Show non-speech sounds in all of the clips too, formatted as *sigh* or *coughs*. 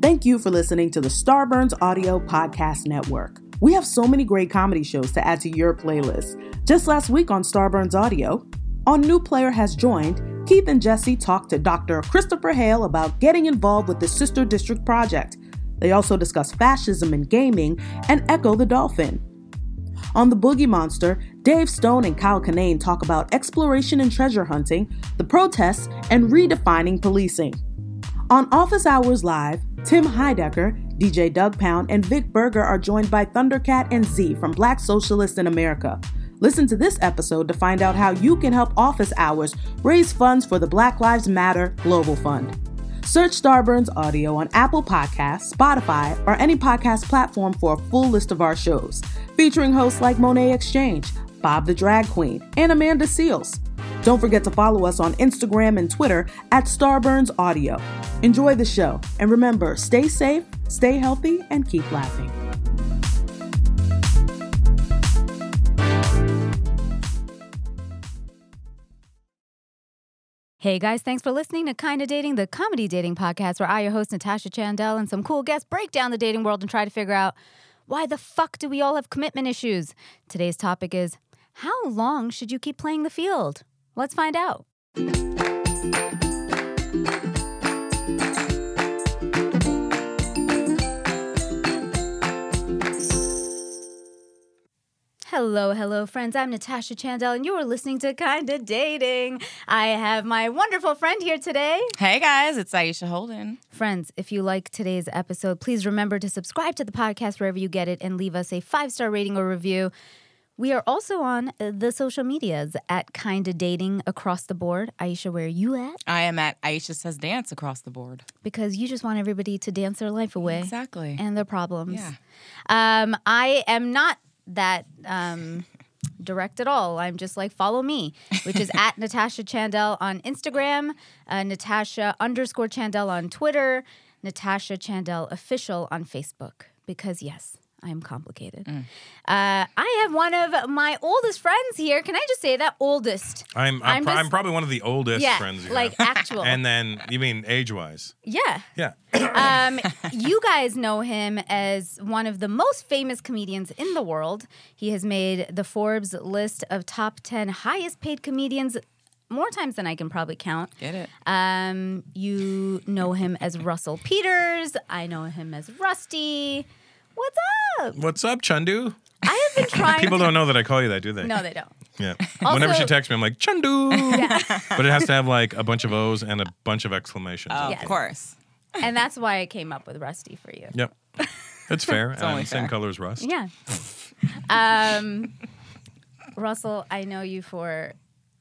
Thank you for listening to the Starburns Audio Podcast Network. We have so many great comedy shows to add to your playlist. Just last week on Starburns Audio, on New Player Has Joined, Keith and Jesse talked to Dr. Christopher Hale about getting involved with the Sister District Project. They also discuss fascism in gaming and Ecco the Dolphin. On The Boogie Monster, Dave Stone and Kyle Kinane talk about exploration and treasure hunting, the protests, and redefining policing. On Office Hours Live, Tim Heidecker, DJ Doug Pound, and Vic Berger are joined by Thundercat and Z from Black Socialists in America. Listen to this episode to find out how you can help Office Hours raise funds for the Black Lives Matter Global Fund. Search Starburns Audio on Apple Podcasts, Spotify, or any podcast platform for a full list of our shows, featuring hosts like Monét X Change, Bob the Drag Queen, and Amanda Seales. Don't forget to follow us on Instagram and Twitter at Starburns Audio. Enjoy the show, and remember, stay safe, stay healthy, and keep laughing. Hey guys, thanks for listening to Kinda Dating, the comedy dating podcast where I, your host Natasha Chandel, and some cool guests break down the dating world and try to figure out why the fuck do we all have commitment issues? Today's topic is how long should you keep playing the field? Let's find out. Hello, hello, friends. I'm Natasha Chandel, and you are listening to Kinda Dating. I have my wonderful friend here today. Hey guys, it's Aisha Holden. Friends, if you like today's episode, please remember to subscribe to the podcast wherever you get it and leave us a five star rating or review. We are also on uh, the social medias at Kinda Dating across the board. Aisha, where are you at? I am at Aisha Says Dance across the board. Because you just want everybody to dance their life away Exactly. and their problems. Yeah. Um, I am not that um, direct at all. I'm just like, follow me, which is *laughs* at Natasha Chandel on Instagram, uh, Natasha underscore Chandel on Twitter, Natasha Chandel official on Facebook. Because, yes, I am complicated. Mm. Uh, I have one of my oldest friends here. Can I just say that? Oldest. I'm I'm, I'm pro- I'm probably one of the oldest yeah, friends you like actual. And then you mean age wise? yeah. Yeah. *coughs* um, you guys know him as one of the most famous comedians in the world. He has made the Forbes list of top 10 highest paid comedians more times than I can probably count. Get it? Um, you know him as Russell Peters. I know him as Rusty. What's up? What's up, Chandu? I have been *laughs* trying. People to- don't know that I call you that, do they? No, they don't. Yeah. Also- *laughs* Whenever she texts me, I'm like Chundu. Yeah. *laughs* But it has to have like a bunch of O's and a bunch of exclamations. Of Yes. course. and that's why I came up with Rusty for you. Yep. It's fair. only um, Same fair. color as rust. Yeah. Um, Russell, I know you for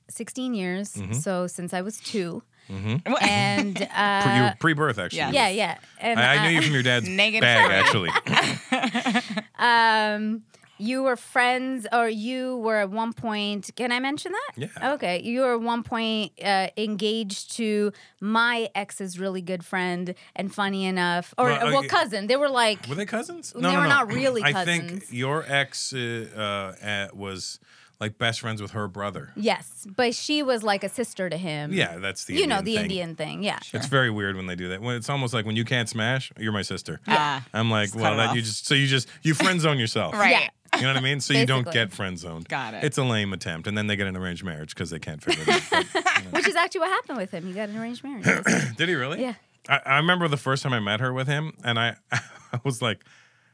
16 years. Mm-hmm. So since I was two. And *laughs* Pre- you uh, pre-birth, actually. Yeah. yeah, yeah. And I, I knew uh, you from your dad's *laughs* Negative bag, three. actually. *laughs* um, you were friends, or you were at one point. Can I mention that? Yeah. Okay. You were at one point uh, engaged to my ex's really good friend, and funny enough, or Well, well, well cousin. They were like, Were they cousins? No, They were not really cousins. I think your ex uh, uh, uh, was like best friends with her brother. yes, but she was like a sister to him. Yeah, that's the you know the thing. Indian thing. Yeah. It's very weird when they do that. When it's almost like when you can't smash, you're my sister. Ah. I'm like, Just well, it that off. you just so you just you *laughs* friend zone yourself. Right. Yeah. You know what I mean? So you don't Basically. get friend zoned. Got it. It's a lame attempt, and then they get an arranged marriage because they can't figure it out. But, *laughs* Which is actually what happened with him. He got an arranged marriage. *coughs* did he really? Yeah. I, I remember the first time I met her with him, and I, *laughs* I was like,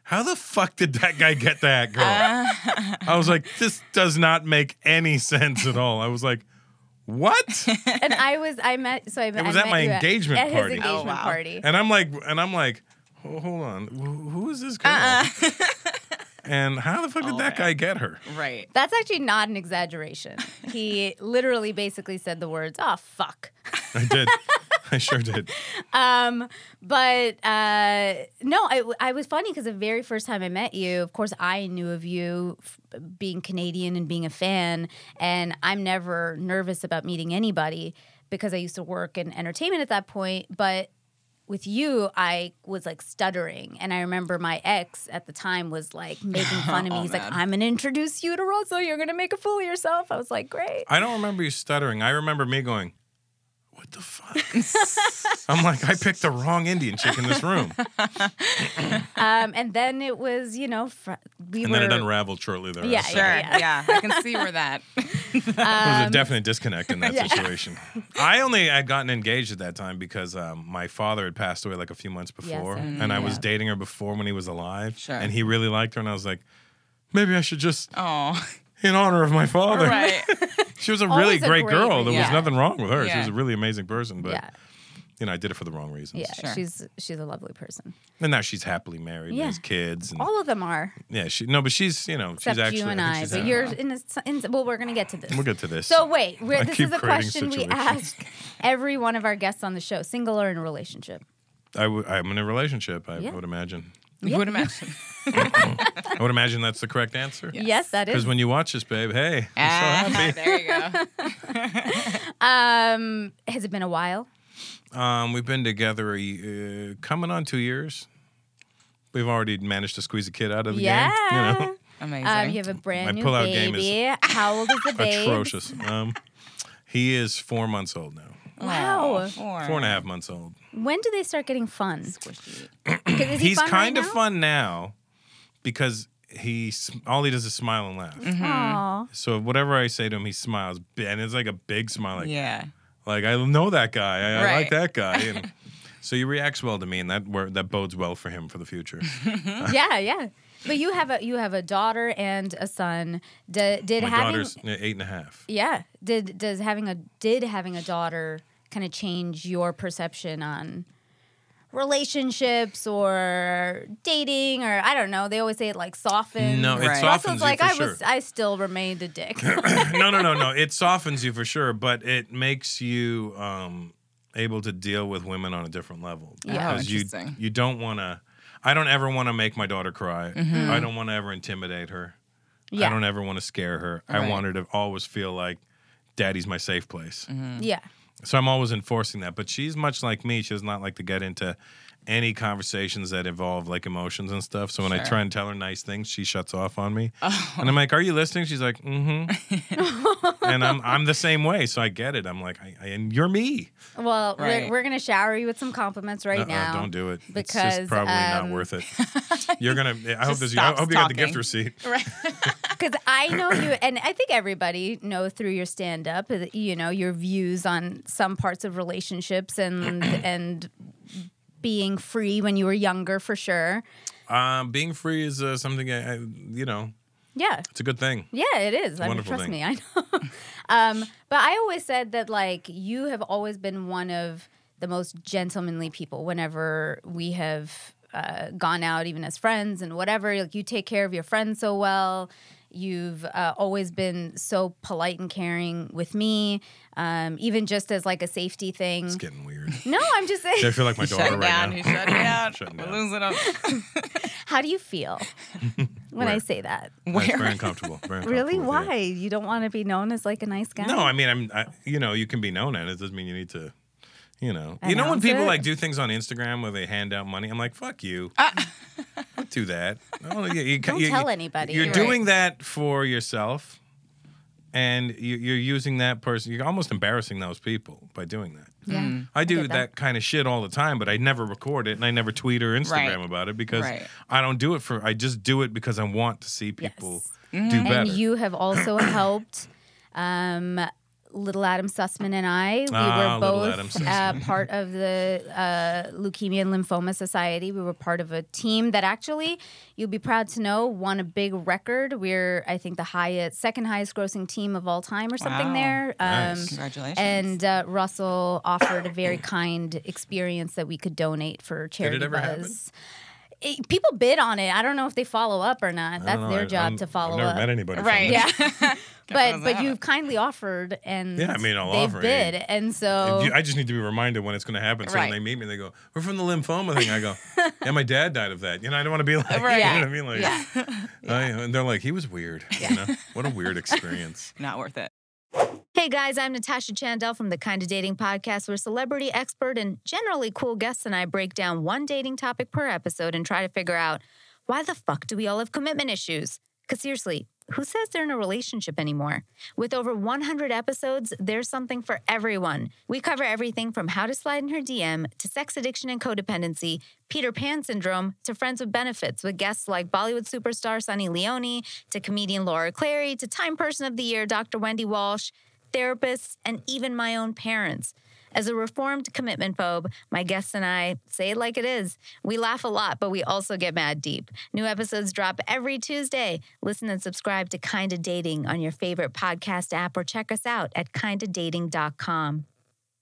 "How the fuck did that guy get that girl?" Uh. I was like, "This does not make any sense at all." I was like, "What?" and I was I met so I met, was I at my engagement at, party. His Oh, wow. party. And I'm like, and I'm like, "Oh, hold on, Wh- who is this girl? Uh-uh. *laughs* and how the fuck did Oh, that guy get her? Right. That's actually not an exaggeration. He literally basically said the words, "Oh fuck." I did. *laughs* I sure did. *laughs* Um, but uh, no, I, I was funny because the very first time I met you, of course, I knew of you f- being Canadian and being a fan, and I'm never nervous about meeting anybody because I used to work in entertainment at that point. But with you, I was like stuttering, and I remember my ex at the time was like making *laughs* fun of me. Oh, He's like, "I'm gonna introduce you to Russell. You're gonna make a fool of yourself." I was like, "Great." I don't remember you stuttering. I remember me going, the fuck? I'm like, I picked the wrong Indian chick in this room. *laughs* Um, and then it was, you know, fr- we And were. then it unraveled shortly thereafter. Yeah, Sure. yeah. Yeah. I can see where that. *laughs* There was a definite disconnect in that Um, yeah. situation. I only had gotten engaged at that time because um, my father had passed away like a few months Yes, before, and- and I was dating her before when he was alive, Sure. and he really liked her, and I was like, maybe I should just, Oh. In honor of my father. Right. *laughs* She was a Always really a great, great girl. There was Yeah. nothing wrong with her. She Yeah. was a really amazing person, but yeah, you know, I did it for the wrong reasons. yeah. Sure. She's she's a lovely person. And now she's happily married, Yeah. and has kids, and All of them are, yeah, she no, but she's you know, except she's actually you and think I. she's But happy. you're in, a, in. Well, we're gonna get to this. We'll get to this. So wait, we're, I this keep is a creating question we situations. ask every one of our guests on the show: single or in a relationship? I w- I'm in a relationship. I Yeah. would imagine. You would imagine. I would imagine that's the correct answer. Yes, that is. Because when you watch this, babe, hey, I'm so Ah, happy. *laughs* there you go. *laughs* Um, has it been a while? Um, we've been together uh, coming on two years. We've already managed to squeeze a kid out of the yeah. game. You know, Amazing. *laughs* Um, you have a brand My new pullout game is baby. How old is the baby? atrocious. Um, he is four months old now. Wow. Four. Four and a half months old. When do they start getting fun? Squishy. 'Cause is he He's fun kind right of now? fun now because he s- all he does is smile and laugh. Mm-hmm. Aw. So whatever I say to him, he smiles, bi- and it's like a big smile. Like, Yeah. like I know that guy. I, I like Right. that guy. And *laughs* so he reacts well to me, and that wor- that bodes well for him for the future. *laughs* yeah, yeah. But you have a you have a daughter and a son. D- did My having daughter's eight and a half. yeah did does having a did having a daughter kind of change your perception on relationships or dating or I don't know. They always say it like softens. No, it Right. softens Russell's you like for I sure. was I still remained a dick. *laughs* no, no, no, no. It softens you for sure, but it makes you um, able to deal with women on a different level. Yeah. Oh, because you interesting. you don't want to. I don't ever want to make my daughter cry. Mm-hmm. I don't want to ever intimidate her. yeah. I don't ever want to scare her. I want her to always feel like daddy's my safe place. yeah. So I'm always enforcing that. But she's much like me. She does not like to get into any conversations that involve like emotions and stuff. So when I try and tell her nice things, she shuts off on me. Oh. And I'm like, "Are you listening?" She's like, "Mm-hmm." *laughs* and I'm I'm the same way. So I get it. I'm like, I, I, "And you're me." Well, we're, we're gonna shower you with some compliments right Uh-uh, now. don't do it. it's because, just probably um, not worth it. *laughs* You're gonna. I hope this. I stops hope you got the gift receipt. *laughs* Right. Because I know you, and I think everybody know through your stand up, you know, your views on some parts of relationships and *clears throat* and being free when you were younger, for sure. Um, being free is uh, something I, I, you know, Yeah, it's a good thing. yeah, it is. I mean, wonderful trust thing. me, I know. *laughs* um, but I always said that like you have always been one of the most gentlemanly people. Whenever we have uh, gone out, even as friends and whatever, like you take care of your friends so well. You've uh, always been so polite and caring with me, um, even just as like a safety thing. It's getting weird. *laughs* No, I'm just saying. I saying. feel like my He's daughter shutting right down. now. He's shutting *laughs* down. Shutting We're down. losing him. *laughs* How do you feel when I say that? That's Where? very uncomfortable. Very Really? uncomfortable with Why? it. You don't want to be known as like a nice guy? No, I mean, I'm. I, you know, you can be known at it. Doesn't mean you need to. You know, you know when people it? like do things on Instagram where they hand out money. I'm like, fuck you. *laughs* Don't do that. No, you, you, Don't you- tell you- anybody. You're Right. doing that for yourself, and you, you're using that person. You're almost embarrassing those people by doing that. yeah. I do get that. that. kind of shit all the time, but I never record it and I never tweet or Instagram Right. about it because Right. I don't do it for. I just do it because I want to see people Yes. do better. And you have also *clears throat* helped um, Little Adam Sussman and I. We Ah, were both uh, part of the uh, Leukemia and Lymphoma Society. We were part of a team that actually, you'll be proud to know, won a big record. We're, I think, the highest, second highest grossing team of all time or something Wow. there. Um, Nice. Congratulations. And uh, Russell offered a very kind experience that we could donate for charity ever happen? Buzz. It- people bid on it. I don't know if they follow up or not. That's know. their I- job I'm- to follow I've never up. met anybody. Right. this. Yeah, *laughs* but *laughs* but you've kindly offered, and Yeah, I mean, I'll they've offer, bid, yeah. and so If you- I just need to be reminded when it's going to happen. So Right. when they meet me, they go, "We're from the lymphoma thing." I go, *laughs* "Yeah, my dad died of that." You know, I don't want to be like, Right. you know what I mean? Like, yeah. I- and they're like, "He was weird." You know, what a weird experience. Not worth it. Hey guys, I'm Natasha Chandel from the Kinda Dating Podcast, where celebrity expert and generally cool guests and I break down one dating topic per episode and try to figure out why the fuck do we all have commitment issues? Because seriously, who says they're in a relationship anymore? With over 100 episodes, there's something for everyone. We cover everything from how to slide in her DM to sex addiction and codependency, Peter Pan syndrome to friends with benefits with guests like Bollywood superstar Sunny Leone to comedian Laura Clery to Time Person of the Year Dr. Wendy Walsh, therapists, and even my own parents. As a reformed commitment phobe, my guests and I say it like it is. We laugh a lot, but we also get mad deep. New episodes drop every Tuesday. Listen and subscribe to Kinda Dating on your favorite podcast app or check us out at kindadating.com.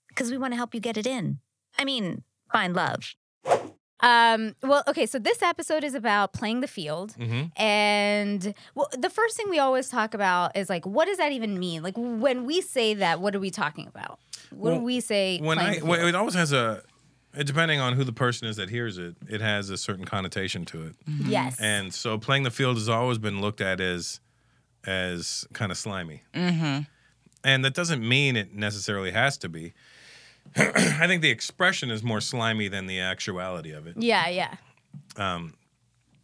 Because we want to help you get it in. I mean, find love. Um, well, okay, so this episode is about playing the field. Mhm. And well, the first thing we always talk about is like, what does that even mean? Like, when we say that, what are we talking about? What do we say? when I the well, it always has a depending on who the person is that hears it, it has a certain connotation to it. yes. And so playing the field has always been looked at as as kind of slimy. Mm-hmm. And that doesn't mean it necessarily has to be. *clears throat* I think the expression is more slimy than the actuality of it. yeah, yeah. Um,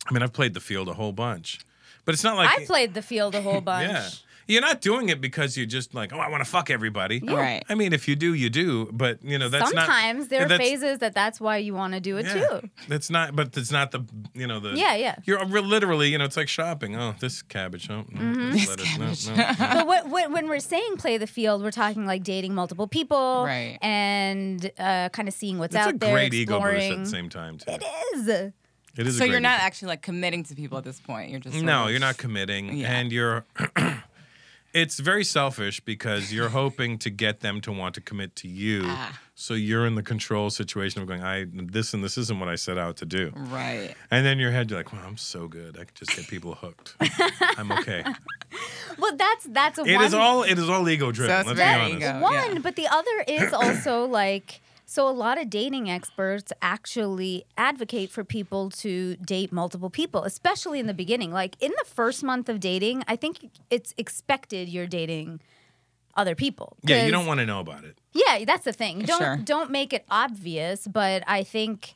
I mean, I've played the field a whole bunch, but it's not like I played the field a whole *laughs* bunch. Yeah. You're not doing it because you're just like, oh, I want to fuck everybody. Right. I mean, if you do, you do. But you know, that's not. Sometimes there are phases that that's why you want to do it Yeah. too. That's not, but it's not the, you know, the. Yeah, yeah. You're literally, you know, it's like shopping. Oh, this cabbage. Oh, no, Mm-hmm. this lettuce. No, no, *laughs* no. but what, what, when we're saying play the field, we're talking like dating multiple people, Right. And uh, kind of seeing what's It's out a there, great ego boost at the same time, too. It is. It is. So great you're not ego- actually like committing to people at this point. You're just No, of- you're not committing, Yeah. and you're. *clears throat* it's very selfish because you're hoping to get them to want to commit to you, Ah. so you're in the control situation of going, I this and this isn't what I set out to do. right. And then your head, you're like, well, I'm so good. I can just get people hooked. I'm okay. *laughs* Well, that's that's a It one. is all it is all ego driven. So it's let's very be honest. ego. one, yeah. but the other is also like so a lot of dating experts actually advocate for people to date multiple people, especially in the beginning. Like in the first month of dating, I think it's expected you're dating other people. Yeah, you don't want to know about it. Yeah, that's the thing. Don't Sure. don't make it obvious, but I think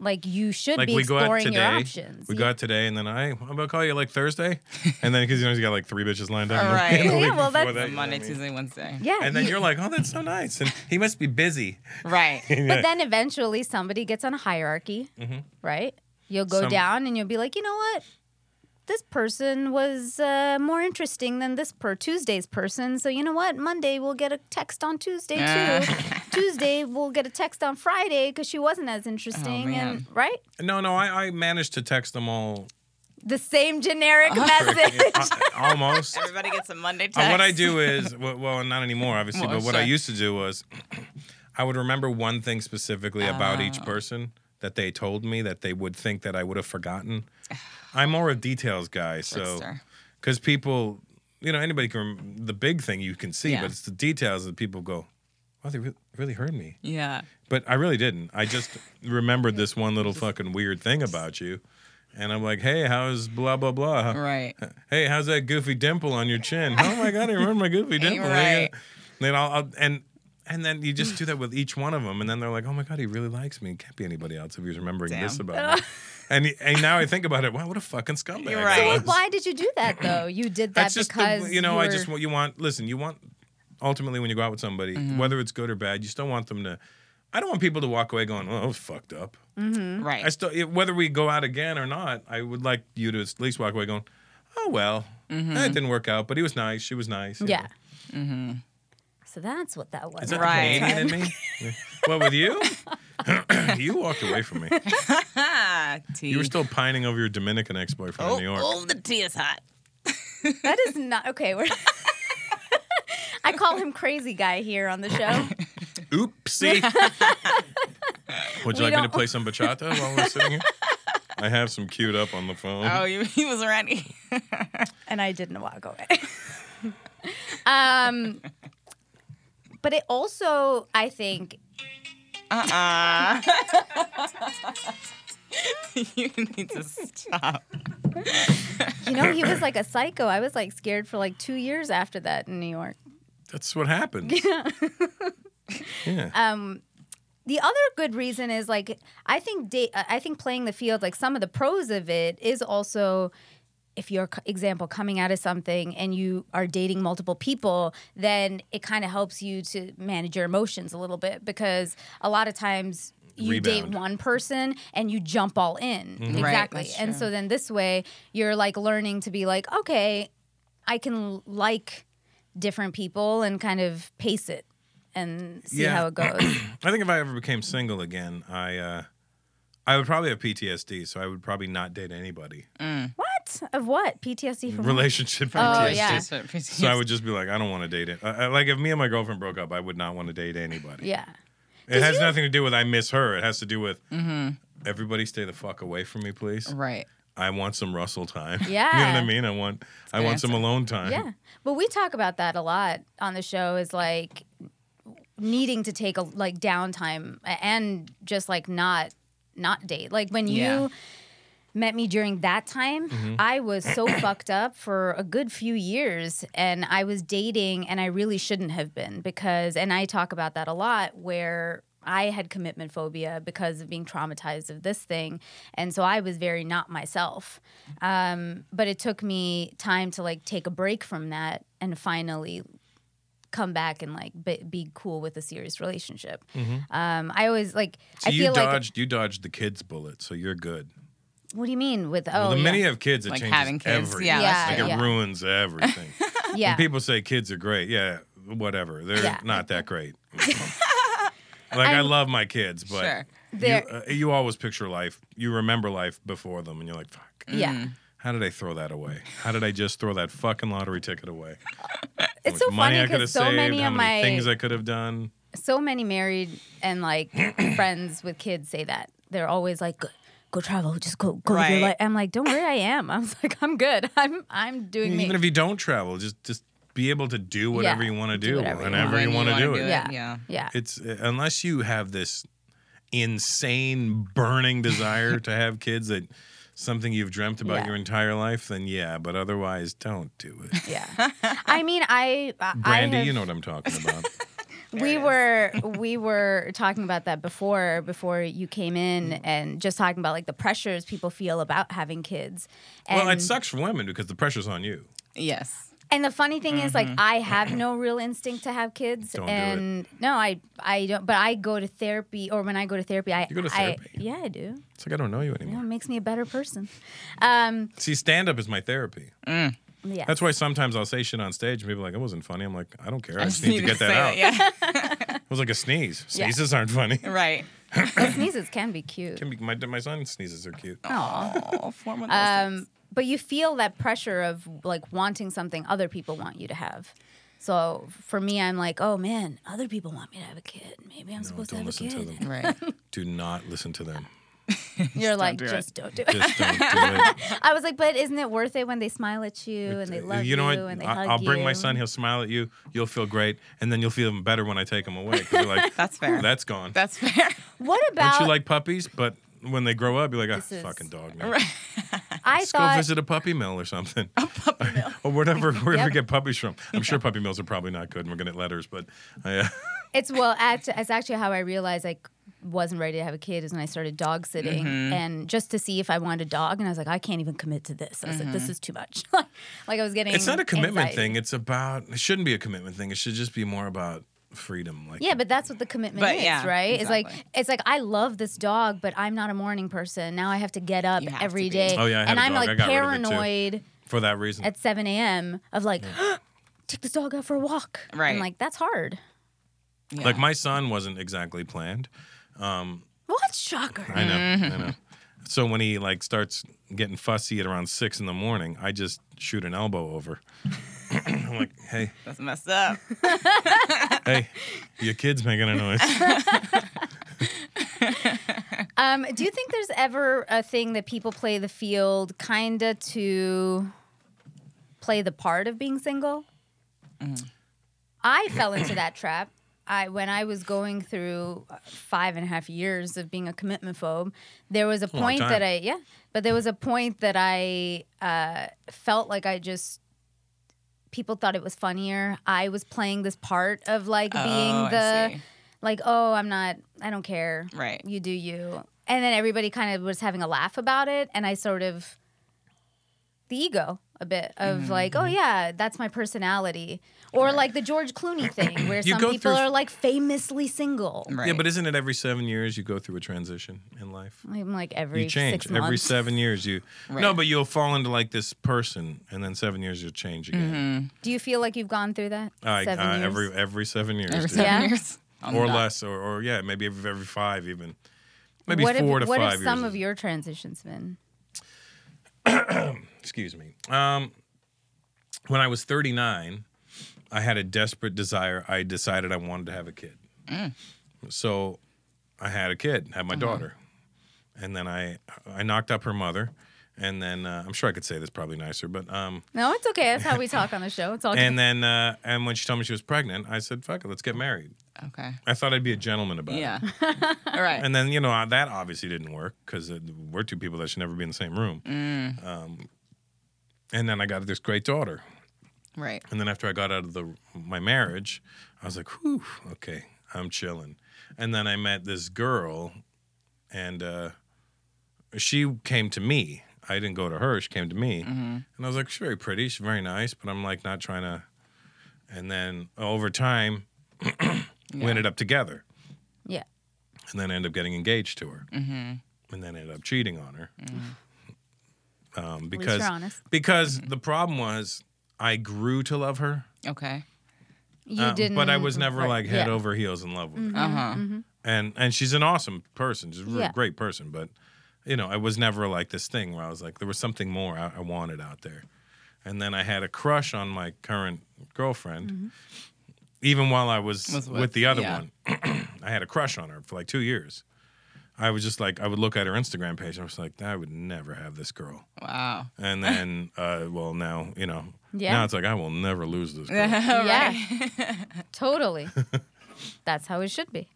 like you should Like be we go out exploring your today. options. We go out today, and then I I'm gonna call you like Thursday, and then because you know he's got like three bitches lined up. All right. *laughs* Yeah, well, that's- that, you know Monday, what I mean? Tuesday, Wednesday. yeah, And then you- you're like, oh, that's so nice, and he must be busy. *laughs* Right. *laughs* But then eventually somebody gets on a hierarchy, right? You'll go Mm-hmm. Some- down and you'll be like, you know what? This person was uh, more interesting than this per Tuesday's person. So you know what? Monday we'll get a text on Tuesday too. *laughs* *laughs* Tuesday we'll get a text on Friday because she wasn't as interesting. man. and right, No, no, I, I managed to text them all the same generic Uh-huh. *laughs* message. uh, almost. Everybody gets a Monday Uh, what I do is, well, well, not anymore, obviously, Well, but what I used to do was, *clears throat* I would remember one thing specifically about Oh. each person that they told me that they would think that I would have forgotten. I'm more a details guy, so because people, you know, anybody can. The big thing you can see, Yeah. but it's the details that people go, "Wow, they re- really heard me." Yeah. But I really didn't. I just *laughs* remembered this one little fucking weird thing about you. And I'm like, hey, how's blah, blah, blah? Right. Hey, how's that goofy dimple on your chin? Oh my God, I *laughs* remember my goofy dimple. Right. Then I'll, I'll, and, and then you just do that with each one of them. And then they're like, oh my God, he really likes me. It can't be anybody else if he's remembering this about me. *laughs* And, he- and now I think about it, wow, what a fucking scumbag. You're right. was. Well, why did you do that though? *clears throat* You did that That's just because the, you know, I just want you want listen, you want ultimately when you go out with somebody, Mm-hmm. whether it's good or bad, you still want them to I don't want people to walk away going, "Oh, that was fucked up." Right. I still whether we go out again or not, I would like you to at least walk away going, "Oh well, Mm-hmm. eh, it didn't work out, but he was nice. She was nice." you yeah. know. So that's what that was. Is that Right. the Canadian in me? *laughs* Yeah. Well, with you, *clears throat* you walked away from me. *laughs* tea. You were still pining over your Dominican ex-boyfriend oh, in New York. oh, the tea is hot. *laughs* That is not okay. We're I call him crazy guy here on the show. Oopsie. Would you We like me to play some bachata while we're sitting here? I have some queued up on the phone. Oh, you, he was ready. and I didn't walk away. um, but it also, I think, Uh-uh. *laughs* you need to stop. you know, he was like a psycho. I was like scared for like two years after that in New York. That's what happens. *laughs* yeah. Um, the other good reason is like I think da- I think playing the field, like some of the pros of it, is also if you're example coming out of something and you are dating multiple people then it kind of helps you to manage your emotions a little bit because a lot of times you date one person and you jump all in. Exactly. that's and so then this way you're like learning to be like okay i can like different people and kind of pace it and see Yeah. how it goes. *clears throat* I think if I ever became single again, I uh, I would probably have PTSD, so I would probably not date anybody. what of what ptsd from what? Relationship Oh, PTSD. yeah. So I would just be like, I don't want to date it. Uh, uh, like if me and my girlfriend broke up, I would not want to date anybody. yeah It has nothing to do with I miss her. It has to do with everybody stay the fuck away from me, please. Right. I want some Russell time. Yeah. *laughs* you know what I mean? I want I want some alone time. Yeah. But we talk about that a lot on the show is like needing to take a like downtime and just like not not date. Like when you Yeah. Met me during that time, Mm-hmm. I was so *coughs* fucked up for a good few years and I was dating and I really shouldn't have been because and I talk about that a lot where I had commitment phobia because of being traumatized of this thing. And so I was very not myself. Um, but it took me time to like take a break from that and finally come back and like be, be cool with a serious relationship. Um, I always like, Mm-hmm. So I you feel like, dodged you dodged the kids bullet, so you're good. What do you mean with, oh, well, the yeah. minute you have kids, it Like changes having kids, everything. yeah, that's like true. it Yeah. ruins everything. *laughs* *laughs* yeah. When people say kids are great, yeah, whatever. They're Yeah. not that great. *laughs* like I I'm- love my kids, but Sure. you, uh, you always picture life. You remember life before them, and you're like, "Fuck, yeah. how did I throw that away? How did I just throw that fucking lottery ticket away? It's much so money funny I could have because so saved, many how of many my things I could have done. so many married and like *clears throat* friends with kids say that they're always like go, go travel just go go live your life i'm like don't worry i am *laughs* i was like i'm good *laughs* i'm i'm doing me Even if you don't travel, just just be able to do whatever Yeah, you want to do do, whatever whenever want. you want to wanna do it. Yeah. Yeah. yeah It's uh, unless you have this insane burning desire to have *laughs* kids that something you've dreamt about Yeah. your entire life, then yeah. But otherwise, don't do it. yeah i mean i I- Brandy, I have, you know what I'm talking about. We were *laughs* we were talking about that before before you came in mm-hmm. and just talking about like the pressures people feel about having kids and well, it sucks for women because the pressure's on you. Yes. And the funny thing is, like, mm-hmm. I have no real instinct to have kids, Don't do it. and no, I, I don't. But I go to therapy, or when I go to therapy, I, You go to I- therapy? yeah, I do. It's like I don't know you You anymore. know, it makes me a better person. Um, See, stand up is my therapy. Mm. Yeah, That's why sometimes I'll say shit on stage and people are like, it wasn't funny. I'm like, I don't care. I, I just need to get *laughs* that say out. Yeah. It was like a sneeze. Yeah. Sneezes aren't funny. *laughs* right. Sneezes can be cute. Can be, my, my son sneezes are cute. Oh, form of things. Um, but you feel that pressure of like wanting something other people want you to have. So for me, I'm like, oh man, other people want me to have a kid. Maybe I'm supposed to Don't have a listen to them. Right. *laughs* Do not listen to them. *laughs* You're like, do it. just don't do it. Just don't do *laughs* it. I was like, but isn't it worth it when they smile at you and they love you, you know what? and they I- hug I'll bring my son. He'll smile at you. You'll feel great, and then you'll feel even better when I take him away. you're like, *laughs* That's fair. That's gone. That's fair. What about? Don't you like puppies? But when they grow up, you're like, ah, This is- fucking dog. Man. I Let's go thought visit a puppy mill or something. A puppy mill. or whatever, wherever Yep. we get puppies from. I'm sure puppy mills are probably not good and we're going to get letters, but I, uh, it's well, act, it's actually how I realized I wasn't ready to have a kid is when I started dog sitting Mm-hmm. and just to see if I wanted a dog, and I was like, I can't even commit to this. I was like, this is too much. *laughs* like I was getting. Mm-hmm. it's not a commitment anxiety. thing. It's about, it shouldn't be a commitment thing. It should just be more about freedom. Like, Yeah, but that's what the commitment But is, yeah, right? It's like it's like I love this dog, but I'm not a morning person. Now I have to get up every day have every to be. day, Oh, yeah, I had and a I'm dog. I like got rid of it, too. paranoid for that reason. at 7 a.m. of like, *gasps* take this dog out for a walk. Right. I'm like, that's hard. Yeah. Like my son wasn't exactly planned. What shocker? I know, Mm-hmm. I know. So when he like starts getting fussy at around six in the morning, I just shoot an elbow over. *clears throat* I'm like, hey, That's messed up. *laughs* hey, your kid's making a noise. *laughs* Um, do you think there's ever a thing that people play the field kind of to play the part of being single? I fell into that trap. I when I was going through uh, five and a half years of being a commitment phobe, there was a long point that I yeah, but there was a point that I uh, felt like I just people thought it was funnier. I was playing this part of like being Oh, the like oh I'm not I don't care Right. you do you and then everybody kind of was having a laugh about it and i sort of the ego a bit of Mm-hmm. like, oh yeah, that's my personality, or like the George Clooney *clears throat* thing, where some people through- are like famously single. Right. Yeah, but isn't it every seven years you go through a transition in life? I'm like every you change six months. every seven years. You *laughs* no, but you'll fall into like this person, and then seven years you'll change again. Do you feel like you've gone through that? I, seven uh, years? every every seven years, Every seven Yeah. years. I'm or not- less, or, or yeah, maybe every, every five even, maybe what four have, to what five have some years. of your transitions been? *clears throat* *clears throat* excuse me. Um, when I was 39, I had a desperate desire. I decided I wanted to have a kid. So I had a kid, had my daughter, and then I I knocked up her mother, and then uh, I'm sure I could say this probably nicer, but um, No, it's okay. That's how we talk on the show. It's all good. and then uh, and when she told me she was pregnant, I said, "Fuck it, let's get married." Okay. I thought I'd be a gentleman about it. Yeah. *laughs* All right. And then you know that obviously didn't work because we're two people that should never be in the same room. Um, and then I got this great daughter. right. And then after I got out of the my marriage, I was like, "Whew, okay, I'm chilling." And then I met this girl, and uh, she came to me. I didn't go to her; she came to me, and I was like, "She's very pretty. She's very nice," but I'm like not trying to. And then over time, *clears throat* we ended up together, yeah. and then I ended up getting engaged to her, Mm-hmm. and then ended up cheating on her. Um, At least because you're honest. because the problem was I grew to love her. Okay. You Uh, didn't. but I was never right, like head yeah. over heels in love with her. Uh huh. And and she's an awesome person. She's a really Yeah. great person. But you know, I was never like this thing where I was like, there was something more I, I wanted out there. And then I had a crush on my current girlfriend. Mm-hmm. Even while I was, Was with, with- the other yeah. one, *clears throat* I had a crush on her for like two years. I was just like, I would look at her Instagram page. And I was like, I would never have this girl. Wow. And *laughs* then, uh, well, now you know. Yeah. Now it's like I will never lose this *laughs* girl. Yeah. *laughs* totally. That's how it should be.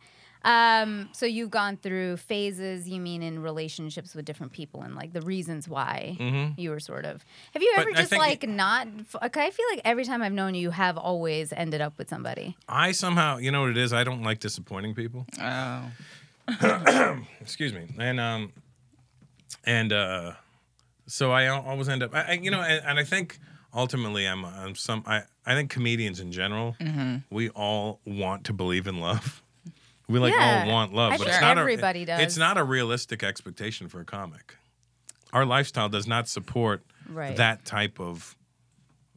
Um, so you've gone through phases, you mean in relationships with different people and like the reasons why you were sort of. Have you But ever I just think- like not? Okay, I feel like every time I've known you, you have always ended up with somebody. I somehow, you know what it is? I don't like disappointing people. Oh. *coughs* excuse me and um and uh so i always end up I, I you know and, and i think ultimately i'm i'm some i i think comedians in general Mm-hmm. we all want to believe in love we like Yeah. all want love I but think it's not everybody a, does. it's not a realistic expectation for a comic our lifestyle does not support Right. that type of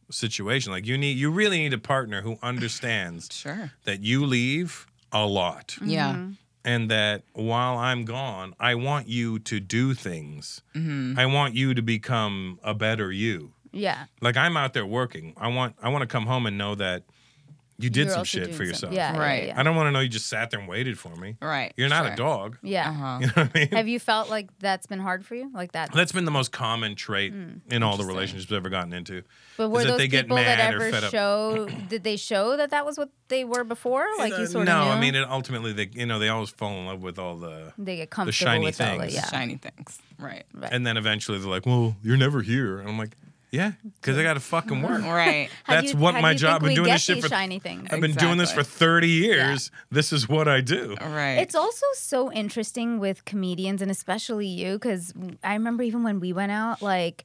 situation like you need you really need a partner who understands Sure. that you leave a lot Mm-hmm. And that while I'm gone, I want you to do things. Mm-hmm. I want you to become a better you. Yeah. Like I'm out there working. I want I want to come home and know that you did You're some also shit doing for some- yourself. Yeah. yeah, Right. Yeah. I don't want to know you just sat there and waited for me. Right. You're not sure. a dog. Yeah. Uh-huh. *laughs* You know what I mean? Have you felt like that's been hard for you? Like that? That's been the most common trait Hmm. in all the relationships I've ever gotten into. But were is that those they get people that mad or ever fed up. show? Did they show that that was what they were before? Like Uh, you sort no, of knew? I mean, it, ultimately, they you know they always fall in love with all the, they get comfortable shiny with all things. Yeah. Shiny things. Right. Right. and then eventually they're like, "Well, you're never here," and I'm like, "Yeah, because I got to fucking work." *laughs* Right. That's you- what my job. think I've been doing this shit for shiny things. I've been doing this for 30 years. This is what I do. Right. It's also so interesting with comedians and especially you because I remember even when we went out, like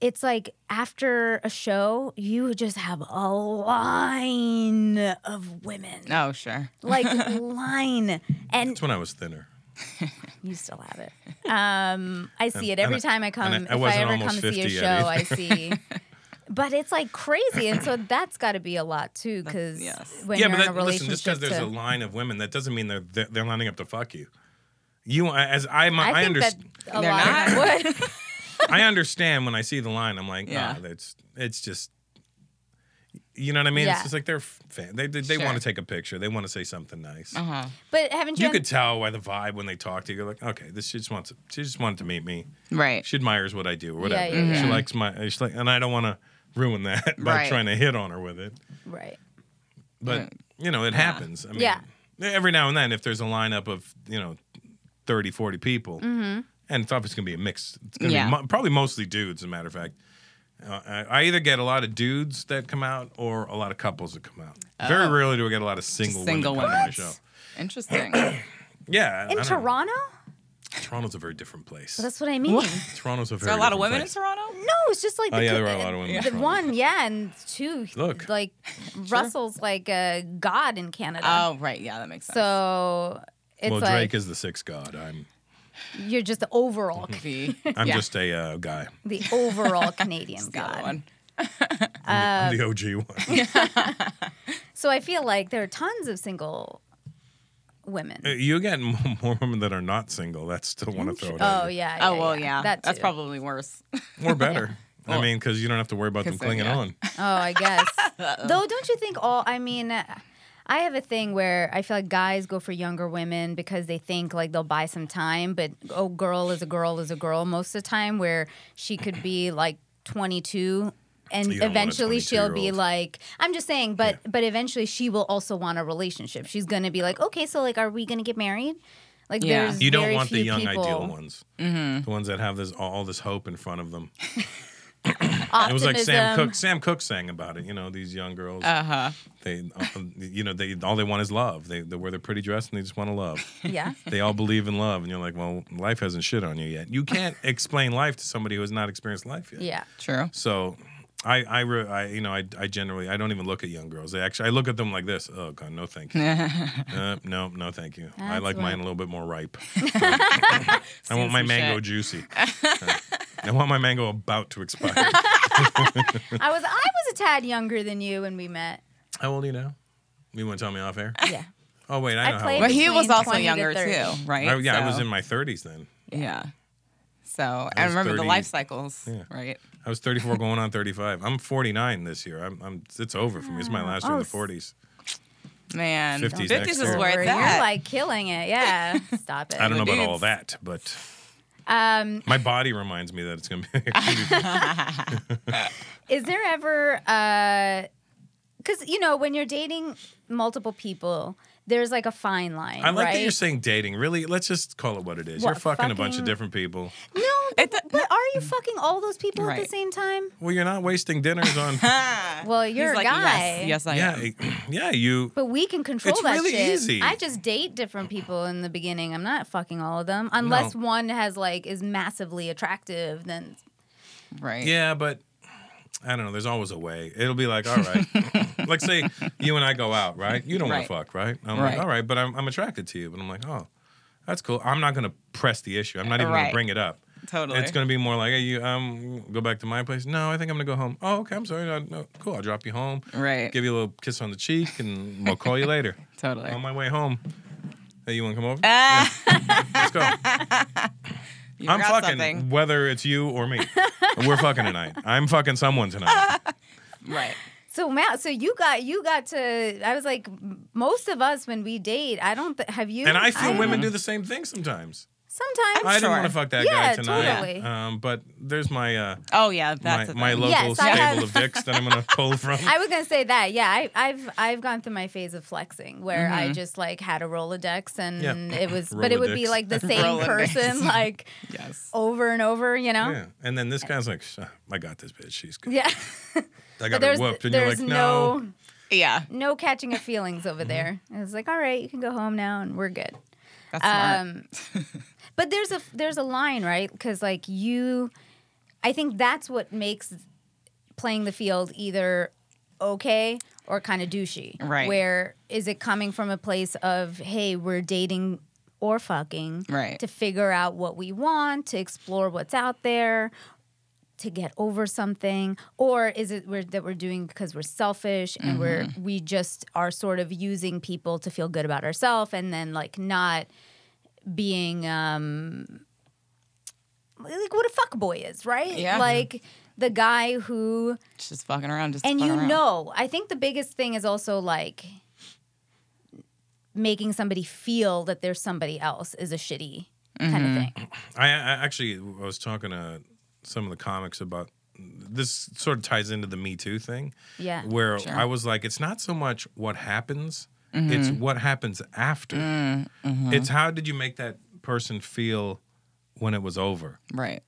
it's like after a show, you just have a line of women, oh, sure. like *laughs* line, and That's when I was thinner. *laughs* you still have it. *laughs* Um, I see it every and time I come. I- I if I wasn't ever almost come to see a 50 show, yet I see. *laughs* But it's like crazy, and so that's got to be a lot too. Because yes. when yeah, you're but in a that, listen, just because there's to- a line of women, that doesn't mean they're they're, they're lining up to fuck you. You, as I, I I, understand. a They're lot not. would. I understand when I see the line. I'm like, Yeah. yeah, that's it's just. You know what I mean? Yeah. It's just like they're fan. They they, they Sure. want to take a picture. They want to say something nice. Uh huh. But haven't you? You could tell by the vibe when they talk to you. You're like, okay, this she just wants. She just wanted to meet me. Right. She admires what I do or whatever. yeah, She likes my. She's like, and I don't want to ruin that *laughs* by Right. trying to hit on her with it. right. But Right. you know, it happens. I mean, Yeah. Every now and then, if there's a lineup of you know, 30, 40 people, Mm-hmm. and it's obviously gonna be a mix. It's gonna Yeah. be mo- probably mostly dudes. As a matter of fact, uh, I, I either get a lot of dudes that come out or a lot of couples that come out. Very Oh. rarely do I get a lot of single, single women come to my show. Interesting. *clears throat* Yeah, I In don't- Toronto? Toronto's a very different place. That's what I mean. Toronto's a Is very there a lot of different women in place. Toronto? No, it's just like Oh, the, yeah, co- there are a lot of women in The Toronto. one, yeah, and two. Look. like *laughs* Russell's like a god in Canada. Oh, right. Yeah, that makes sense. So it's well, like Drake is the sixth god. I'm you're just the overall, the, *laughs* I'm yeah, just a uh, guy. the overall *laughs* Canadian the other god. one. I'm the OG one. *laughs* So I feel like there are tons of single women. Uh, you get more women that are not single that still want to throw it. at Oh you. yeah. Oh well, yeah. That That's probably worse. or better. I mean, because you don't have to worry about them then, clinging yeah. on. Oh, I guess. Though, don't you think all? I mean, uh, I have a thing where I feel like guys go for younger women because they think like they'll buy some time, but oh, girl is a girl is a girl most of the time. Where she could be like 22. And You don't want a eventually she'll be like, I'm just saying, but but eventually she will also want a relationship. She's gonna be like, okay, so like, are we gonna get married? Like, Yeah. there's You don't very want the young people. ideal ones, mm-hmm. the ones that have this all, all this hope in front of them. *laughs* Optimism. It was like Sam Cooke. Sam Cooke sang about it. You know, these young girls. Uh huh. they, uh, you know, they all they want is love. They, they wear their pretty dress and they just want to love. Yeah. *laughs* they all believe in love, and you're like, well, life hasn't shit on you yet. You can't explain life to somebody who has not experienced life yet. Yeah. True. So, I, I, re- I, you know, I, I generally, I don't even look at young girls. They actually, I look at them like this. Oh God, no, thank you. *laughs* uh, no, no, thank you. I like what- mine a little bit more ripe. *laughs* I want my mango shit. juicy. Uh, I want my mango about to expire. *laughs* I was I was a tad younger than you when we met. How old are you now? You want to tell me off air? Yeah. Oh wait, I I know how played- old. But he was also 20 to younger too, right? I, yeah, I was in my 30s then. Yeah. So I I remember 30 the life cycles, Yeah. right? I was 34 going on 35. I'm 49 this year. I'm, I'm it's over for me. It's my last year Oh, in the 40s. Man, 50s 50s, is year. where it's You're like killing it. Yeah. Stop it. I don't know about all that, but Um, my body reminds me that it's going to be. *laughs* *laughs* is there ever because you know when you're dating multiple people, there's like a fine line, I like right? that you're saying dating. Really, let's just call it what it is. What, you're fucking, a bunch of different people. no, It- but, but are you fucking all those people at the same time? Well, you're not wasting dinners on. *laughs* Well, you're He's a like, guy. Yes, yes, I yeah, am. *clears throat* yeah. You. But we can control It's that really shit. easy. I just date different people in the beginning. I'm not fucking all of them unless No. one has like is massively attractive. Then Right. Yeah, but I don't know. There's always a way. It'll be like, all right. *laughs* like, say you and I go out, right? You don't Right. want to fuck, right? I'm Right. like, all right, but I'm, I'm attracted to you. But I'm like, oh, that's cool. I'm not gonna press the issue. I'm not even gonna Right. bring it up. Totally. It's gonna be more like, hey, you um, go back to my place. No, I think I'm gonna go home. Oh, okay. I'm sorry. No, no, cool. I'll drop you home. Right. Give you a little kiss on the cheek, and we'll call you later. *laughs* Totally. on my way home. Hey, you want to come over? Ah, Let's go. *laughs* you I'm fucking something. whether it's you or me. We're fucking tonight. *laughs* I'm fucking someone tonight. Right. so Matt, so you got you got to. I was like, most of us when we date, I don't th- have you. And I feel don't- women do the same thing sometimes. Sometimes. I didn't want to fuck that Yeah, guy tonight. totally. Um, but there's my uh, Oh yeah, my, that's the my thing. local Yes, I stable of *laughs* dicks that I'm gonna pull from. I was gonna say that. Yeah, I, I've I've gone through my phase of flexing where I just like had a Rolodex and Mm-hmm. Yeah. it was, *laughs* but it would be Rolodex. like the *laughs* same Rolodex. person like Yes. over and over. You know? yeah. And then this guy's like, "Sh- I got this bitch. She's good. Yeah. I got her there's whooped. And you're there's like, no. no Yeah. no catching of feelings over Mm-hmm. there. And it's like, all right, you can go home now, and we're good. That's smart. Um, but there's a there's a line, right? Because like you, I think that's what makes playing the field either okay or kind of douchey. Right. Where is it coming from a place of hey, we're dating or fucking Right. to figure out what we want, to explore what's out there, to get over something, or is it we're, that we're doing because we're selfish and we're Mm-hmm. we just are sort of using people to feel good about ourselves and then like not being um like what a fuck boy is, right? Yeah. Like the guy who Just fucking around. Just and you around. know, I think the biggest thing is also like making somebody feel that there's somebody else is a shitty kind Mm-hmm. of thing. I, I actually I was talking to some of the comics about this. Sort of ties into the Me Too thing. Yeah. where Sure. I was like, it's not so much what happens, Mm-hmm. it's what happens after. Mm, It's how did you make that person feel when it was over? Right.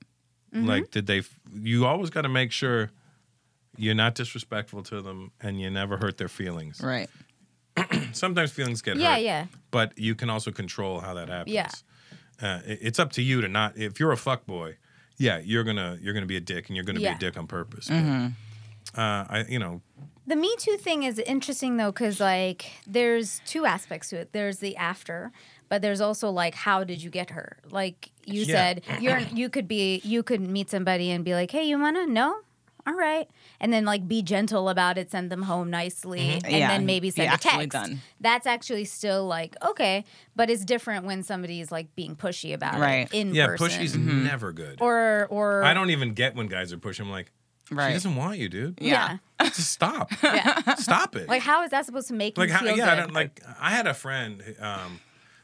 Mm-hmm. Like, did they? You always got to make sure you're not disrespectful to them and you never hurt their feelings. Right. *clears throat* Sometimes feelings get Yeah, hurt, yeah. Yeah. But you can also control how that happens. Yeah. uh, it- it's up to you to not. If you're a fuck boy, yeah, you're gonna you're gonna be a dick, and you're gonna Yeah. be a dick on purpose. Mm-hmm. But, uh, I you know The Me Too thing is interesting though, because like there's two aspects to it. There's the after, but there's also like how did you get her? Like you Yeah. said, you're you could be you could meet somebody and be like, hey, you wanna no? All right, and then like be gentle about it, send them home nicely, and Yeah, then maybe be send a text. done. That's actually still like okay, but it's different when somebody's like being pushy about Right. it in yeah, person, pushy's Mm-hmm. never good. or or I don't even get when guys are pushing. I'm like, she doesn't want you, dude. yeah, *laughs* Just stop. *laughs* yeah. Stop it. like how is that supposed to make like you how, feel yeah, I don't like. I had a friend um,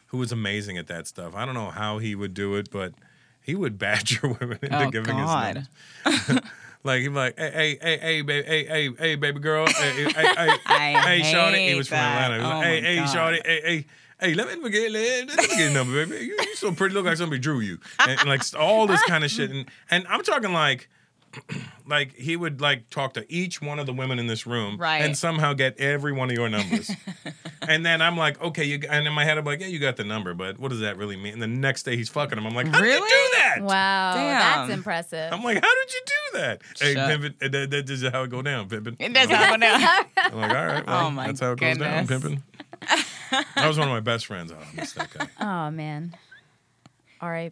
who was amazing at that stuff. I don't know how he would do it, but he would *laughs* badger women into Oh, giving God. his numbers. like he'd be like, hey, hey, hey, hey, baby, hey, hey, hey, baby girl, hey, hey, hey, hey, I hey, shorty. He hate was from that. Atlanta. He was Oh like, hey, my hey, God. shorty, hey, hey. Hey, let me forget, let, let me get a number, baby. You, you so pretty, look like somebody drew you, and, and, like all this kind of shit. And and I'm talking like, *clears throat* like he would like talk to each one of the women in this room, Right. and somehow get every one of your numbers. *laughs* and then I'm like, okay, you. And in my head, I'm like, yeah, you got the number, but what does that really mean? And the next day, he's fucking him. I'm like, how did you do that? Wow, that's impressive. I'm like, how did you do that? Hey, Shut. pimpin', that, that, this is how it go down, pimpin'. It does happen now. *laughs* I'm like, all right, well, Oh my that's how it goes down, goodness. pimpin'. *laughs* That was one of my best friends. Oh, I miss that guy. Oh man. All right.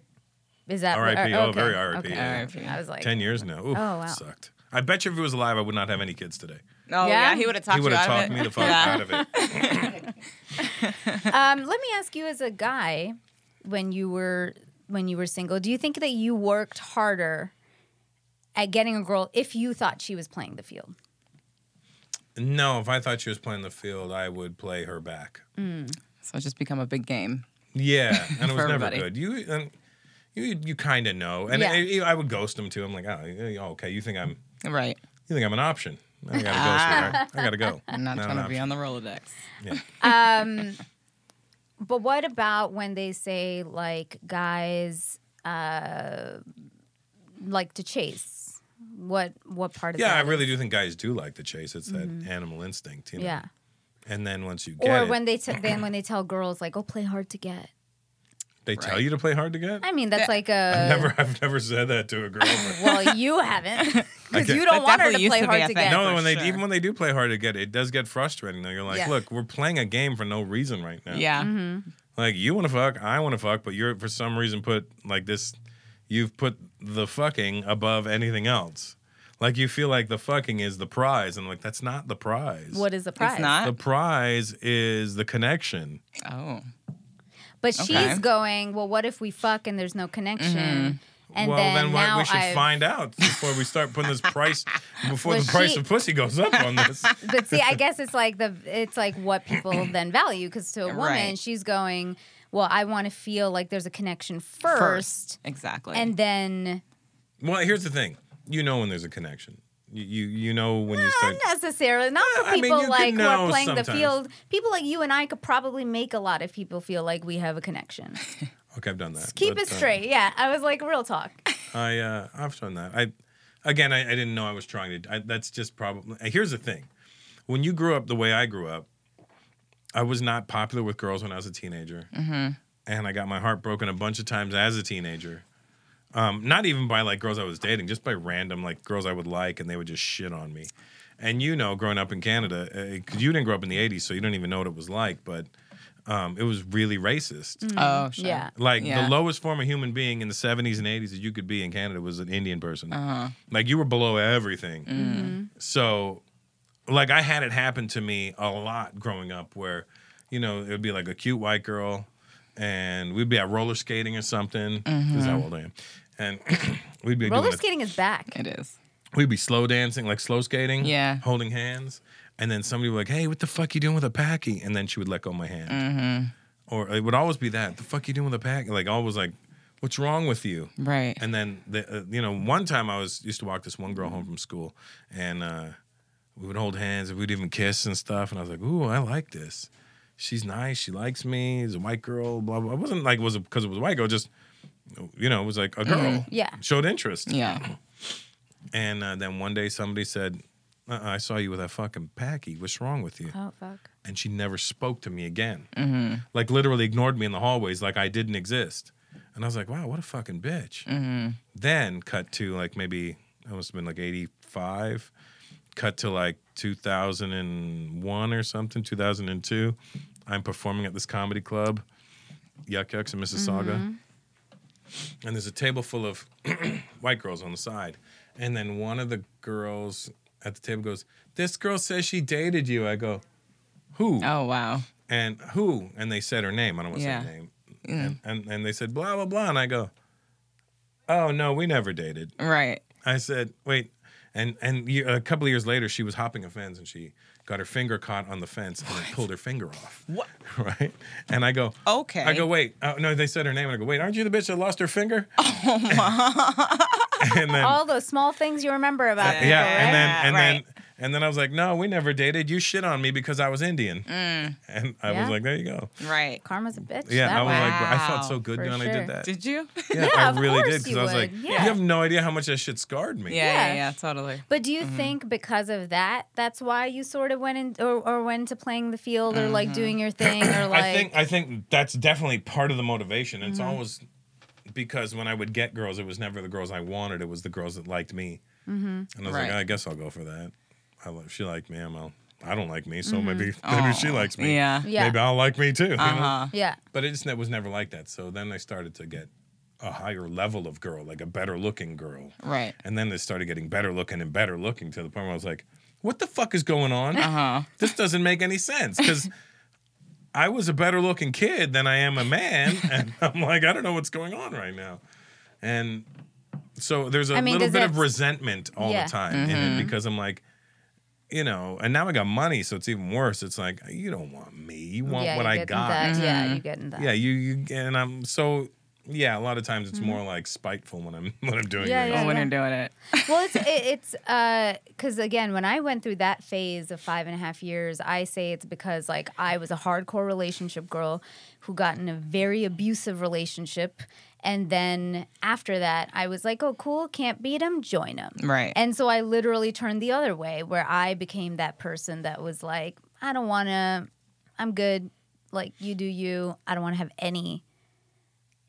Is that R.I.P. uh, Oh, okay, very R.I.P., Okay. yeah. R.I.P.. I was like, Ten years now. Oof, Oh, wow. sucked. I bet you if he was alive, I would not have any kids today. Oh Yeah? yeah, he would have talked he would you have out talked of it. me the fuck Yeah. out of it. *laughs* um, let me ask you, as a guy, when you were when you were single, do you think that you worked harder at getting a girl if you thought she was playing the field? No, if I thought she was playing the field, I would play her back. So it's just become a big game. Yeah, and it was *laughs* never everybody. good. You and you you kind of know, and Yeah. I, I would ghost him too. I'm like, oh, okay, you think I'm Right. you think I'm an option? I gotta *laughs* go. sweetheart. I gotta go. *laughs* I'm not an trying to be on the Rolodex. Yeah. *laughs* Um, but what about when they say like guys uh, like to chase? What what part of Yeah, I that really do think guys do like to chase. It's that animal instinct, you know. Yeah. And then once you get Or it, when they t- then when they tell girls like, "Oh, play hard to get." They tell Right. you to play hard to get. I mean, that's Yeah. like a I've never, I've never said that to a girl. but- *laughs* well, you haven't *laughs* because get- you don't That want her definitely to used play to be hard a to thing. get. no, for when they sure. even when they do play hard to get, it does get frustrating. Though you're like, Yeah. look, we're playing a game for no reason right now. Yeah. Mm-hmm. Like you want to fuck, I want to fuck, but you're for some reason put like this. You've put the fucking above anything else. Like you feel like the fucking is the prize, and like that's not the prize. What is the prize? It's not. the prize is the connection. Oh. But Okay. Mm-hmm. she's going. Well, what if we fuck and there's no connection? And well, then, then, what, now we should I've- find out before we start putting this price *laughs* before Well, the price she- of pussy goes up on this. *laughs* But see, I guess it's like the it's like what people *clears throat* then value because to a woman, Right. she's going. Well, I want to feel like there's a connection first, Exactly. and then Well, here's the thing. You know when there's a connection. You you, you know when you start. not necessarily not for I mean, people like who are playing the field. People like you and I could probably make a lot of people feel like we have a connection. *laughs* Okay, I've done that. Keep but, it uh, straight. Yeah, I was like real talk. *laughs* I uh, I've done that. I again, I, I didn't know I was trying to. I, that's just probably. Here's the thing: when you grew up the way I grew up, I was not popular with girls when I was a teenager, Mm-hmm. and I got my heart broken a bunch of times as a teenager. Um, not even by like girls I was dating, just by random like girls I would like, and they would just shit on me. And you know, growing up in Canada, because you didn't grow up in the '80s, so you don't even know what it was like. But um, it was really racist. oh, sure. Yeah. Like Yeah. the lowest form of human being in the 70s and 80s that you could be in Canada was an Indian person. Uh-huh. Like you were below everything. Mm-hmm. So, like I had it happen to me a lot growing up where, you know, it would be like a cute white girl and we'd be out roller skating or something. This is how old I am. And *clears throat* we'd be Roller doing a- skating is back. It is. we'd be slow dancing, like slow skating. Yeah. Holding hands. And then somebody would be like, hey, what the fuck you doing with a packy? And then she would let go of my hand. Mm-hmm. Or it would always be that. The fuck you doing with a packy? Like always like, what's wrong with you? Right. And then, the, uh, you know, one time I was used to walk this one girl home from school, and uh, we would hold hands and we'd even kiss and stuff. And I was like, "Ooh, I like this. She's nice. She likes me. She's a white girl." Blah blah. It wasn't like it was because it was a white girl. Just you know, it was like a girl. Yeah. Showed interest. yeah. And uh, then one day somebody said, uh-uh, "I saw you with that fucking packy. What's wrong with you?" Oh fuck. And she never spoke to me again. Mm-hmm. Like literally ignored me in the hallways, like I didn't exist. And I was like, wow, what a fucking bitch. Mm-hmm. Then cut to like maybe it must have been like 85. Cut to like 2001 or something, 2002. I'm performing at this comedy club, Yuk Yuk's in Mississauga. Mm-hmm. And there's a table full of *clears throat* white girls on the side. And then one of the girls at the table goes, This girl says she dated you. I go, Who? Oh wow. And who? And they said her name. I don't want to Yeah. say her name. And, and and they said blah blah blah. And I go, Oh no, we never dated. Right. I said, wait. And and a couple of years later, she was hopping a fence and she got her finger caught on the fence and it pulled her finger off. What? *laughs* Right? And I go, Okay. I go, wait. Uh, no, they said her name. And I go, wait, aren't you the bitch that lost her finger? *laughs* Oh my. *laughs* and then All those small things you remember about yeah, people, right? and then and right. then and then I was like, no, we never dated. You shit on me because I was Indian. Mm. And I Yeah. was like, there you go. Right. Karma's a bitch. Yeah, that I was way. like, I felt so good For when I did that. Did you? yeah, *laughs* Yeah, I of really did because I was like, Yeah. you have no idea how much that shit scarred me. Yeah, yeah, Yeah. yeah, totally. But do you Mm-hmm. think because of that, that's why you sort of went in or, or went to playing the field or like doing your thing *clears throat* or like Mm-hmm. I think I think that's definitely part of the motivation. And Mm-hmm. It's always because when I would get girls, it was never the girls I wanted. It was the girls that liked me. Mm-hmm. And I was like, I guess I'll go for that. I, li- she liked me, I'm. I'll, I don't like me, so maybe *laughs* maybe she likes me. Yeah. Mm-hmm. Yeah. Maybe I'll like me too. you know? Uh-huh. yeah. But it just it was never like that. So then I started to get a higher level of girl, like a better looking girl. Right. And then they started getting better looking and better looking to the point where I was like, what the fuck is going on? Uh-huh. This doesn't make any sense because *laughs* I was a better looking kid than I am a man. *laughs* And I'm like, I don't know what's going on right now. And so there's a I mean, little bit it- of resentment all Yeah. the time in it because I'm like, you know, and now I got money, so it's even worse. It's like, you don't want me. You want yeah, what I got. That. Yeah, Mm-hmm. you get in that. Yeah, you you and I'm so yeah. A lot of times it's more like spiteful when I'm *laughs* when I'm doing Mm-hmm. Yeah, things. yeah, Oh, when you're doing it. *laughs* well, it's it, it's *laughs* because again, when I went through that phase of five and a half years, I say it's because like I was a hardcore relationship girl who got in a very abusive relationship, and then after that, I was like, oh, cool, can't beat him, join him. Right. And so I literally turned the other way, where I became that person that was like, I don't want to, I'm good, like you do you. I don't want to have any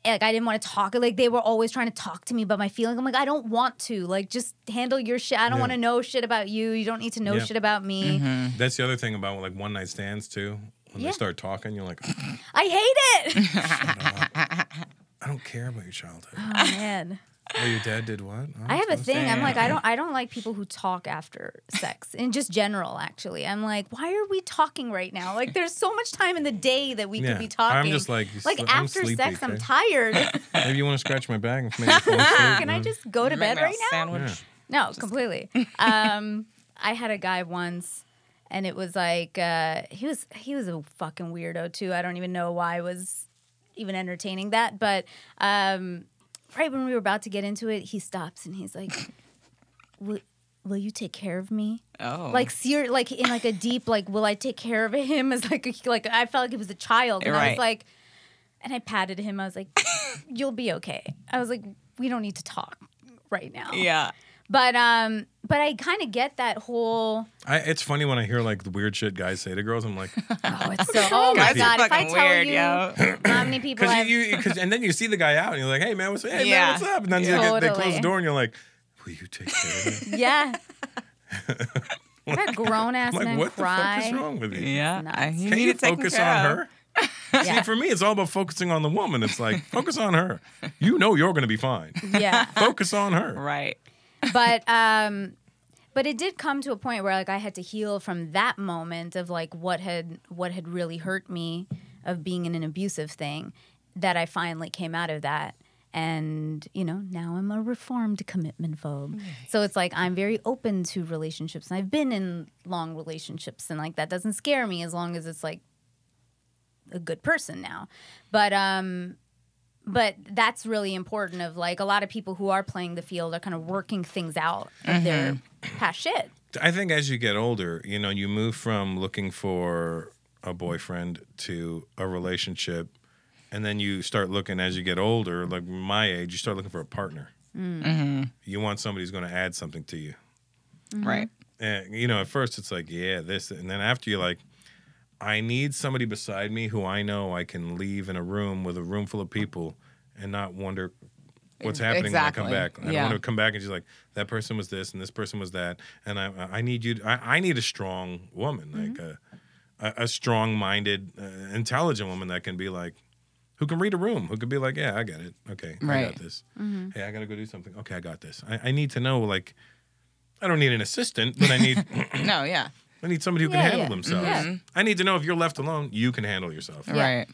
like I didn't want to talk. Like they were always trying to talk to me about my feelings. I'm like, I don't want to. Like just handle your shit. I don't Yeah. want to know shit about you. You don't need to know Yeah. shit about me. Mm-hmm. That's the other thing about like one night stands too. When Yeah. they start talking, you're like, I hate it. *laughs* I don't care about your childhood. oh man. oh, your dad did what? Oh, I have a so thing. I'm like, I don't I don't like people who talk after sex. In just general, actually. I'm like, why are we talking right now? Like there's so much time in the day that we Yeah. could be talking. I'm just like, like I'm after sleepy, sex, I'm tired. *laughs* Maybe you want to scratch my back and maybe fall *laughs* asleep. Can I just go to Make bed right now? Sandwich. Yeah. No, completely. *laughs* um, I had a guy once, and it was like uh, he was he was a fucking weirdo too. I don't even know why I was even entertaining that, but um, right when we were about to get into it, he stops and he's like, *laughs* "Will, will you take care of me?" Oh. Like ser- like in like a deep like, "Will I take care of him?" *laughs* As like a, like I felt like it was a child, and I was Right. like, and I patted him. I was like, "You'll be okay." I was like, "We don't need to talk." Right now, yeah. But um, but I kind of get that whole. I, it's funny when I hear like the weird shit guys say to girls. I'm like, *laughs* Oh, it's so. Oh my Guys are god! If I fucking tell weird, you yo. how many people because I've you, you cause, and then you see the guy out and you're like, hey man, what's hey Yeah. man, what's up? And then you get, they close Totally. the door and you're like, will you take care of me? *laughs* yeah. *laughs* I've grown ass I'm like, men what the fuck cry. is wrong with you? Yeah. nuts. I, you Can you it taken focus care on of. her? See, Yeah. for me, it's all about focusing on the woman. It's like, focus on her. You know you're going to be fine. Yeah, Focus on her. Right. But um, but it did come to a point where like I had to heal from that moment of like what had what had really hurt me of being in an abusive thing. That I finally came out of that. And you know now I'm a reformed commitment phobe, so it's like I'm very open to relationships, and I've been in long relationships, and like that doesn't scare me as long as it's like a good person now. But um but that's really important of like a lot of people who are playing the field are kind of working things out of mm-hmm. their past shit. I think as you get older, you know, you move from looking for a boyfriend to a relationship, and then you start looking as you get older, like my age, you start looking for a partner. Mm. Mm-hmm. You want somebody who's going to add something to you. Mm-hmm. Right. And, you know, at first it's like, yeah, this, and then after you're like, I need somebody beside me who I know I can leave in a room with a room full of people and not wonder what's happening when I come back. I don't want to come back and she's like, that person was this and this person was that, and I I need you. I, I need a strong woman, like a a, strong-minded, uh, intelligent woman that can be like. Who can read a room? Who could be like, yeah, I get it. Okay, I got Right. this. Hey, I gotta go do something. Okay, I got this. I, I need to know, like, I don't need an assistant, but I need *laughs* No, yeah. I need somebody who can Yeah, handle yeah. themselves. Yeah. I need to know if you're left alone, you can handle yourself. Yeah. Right.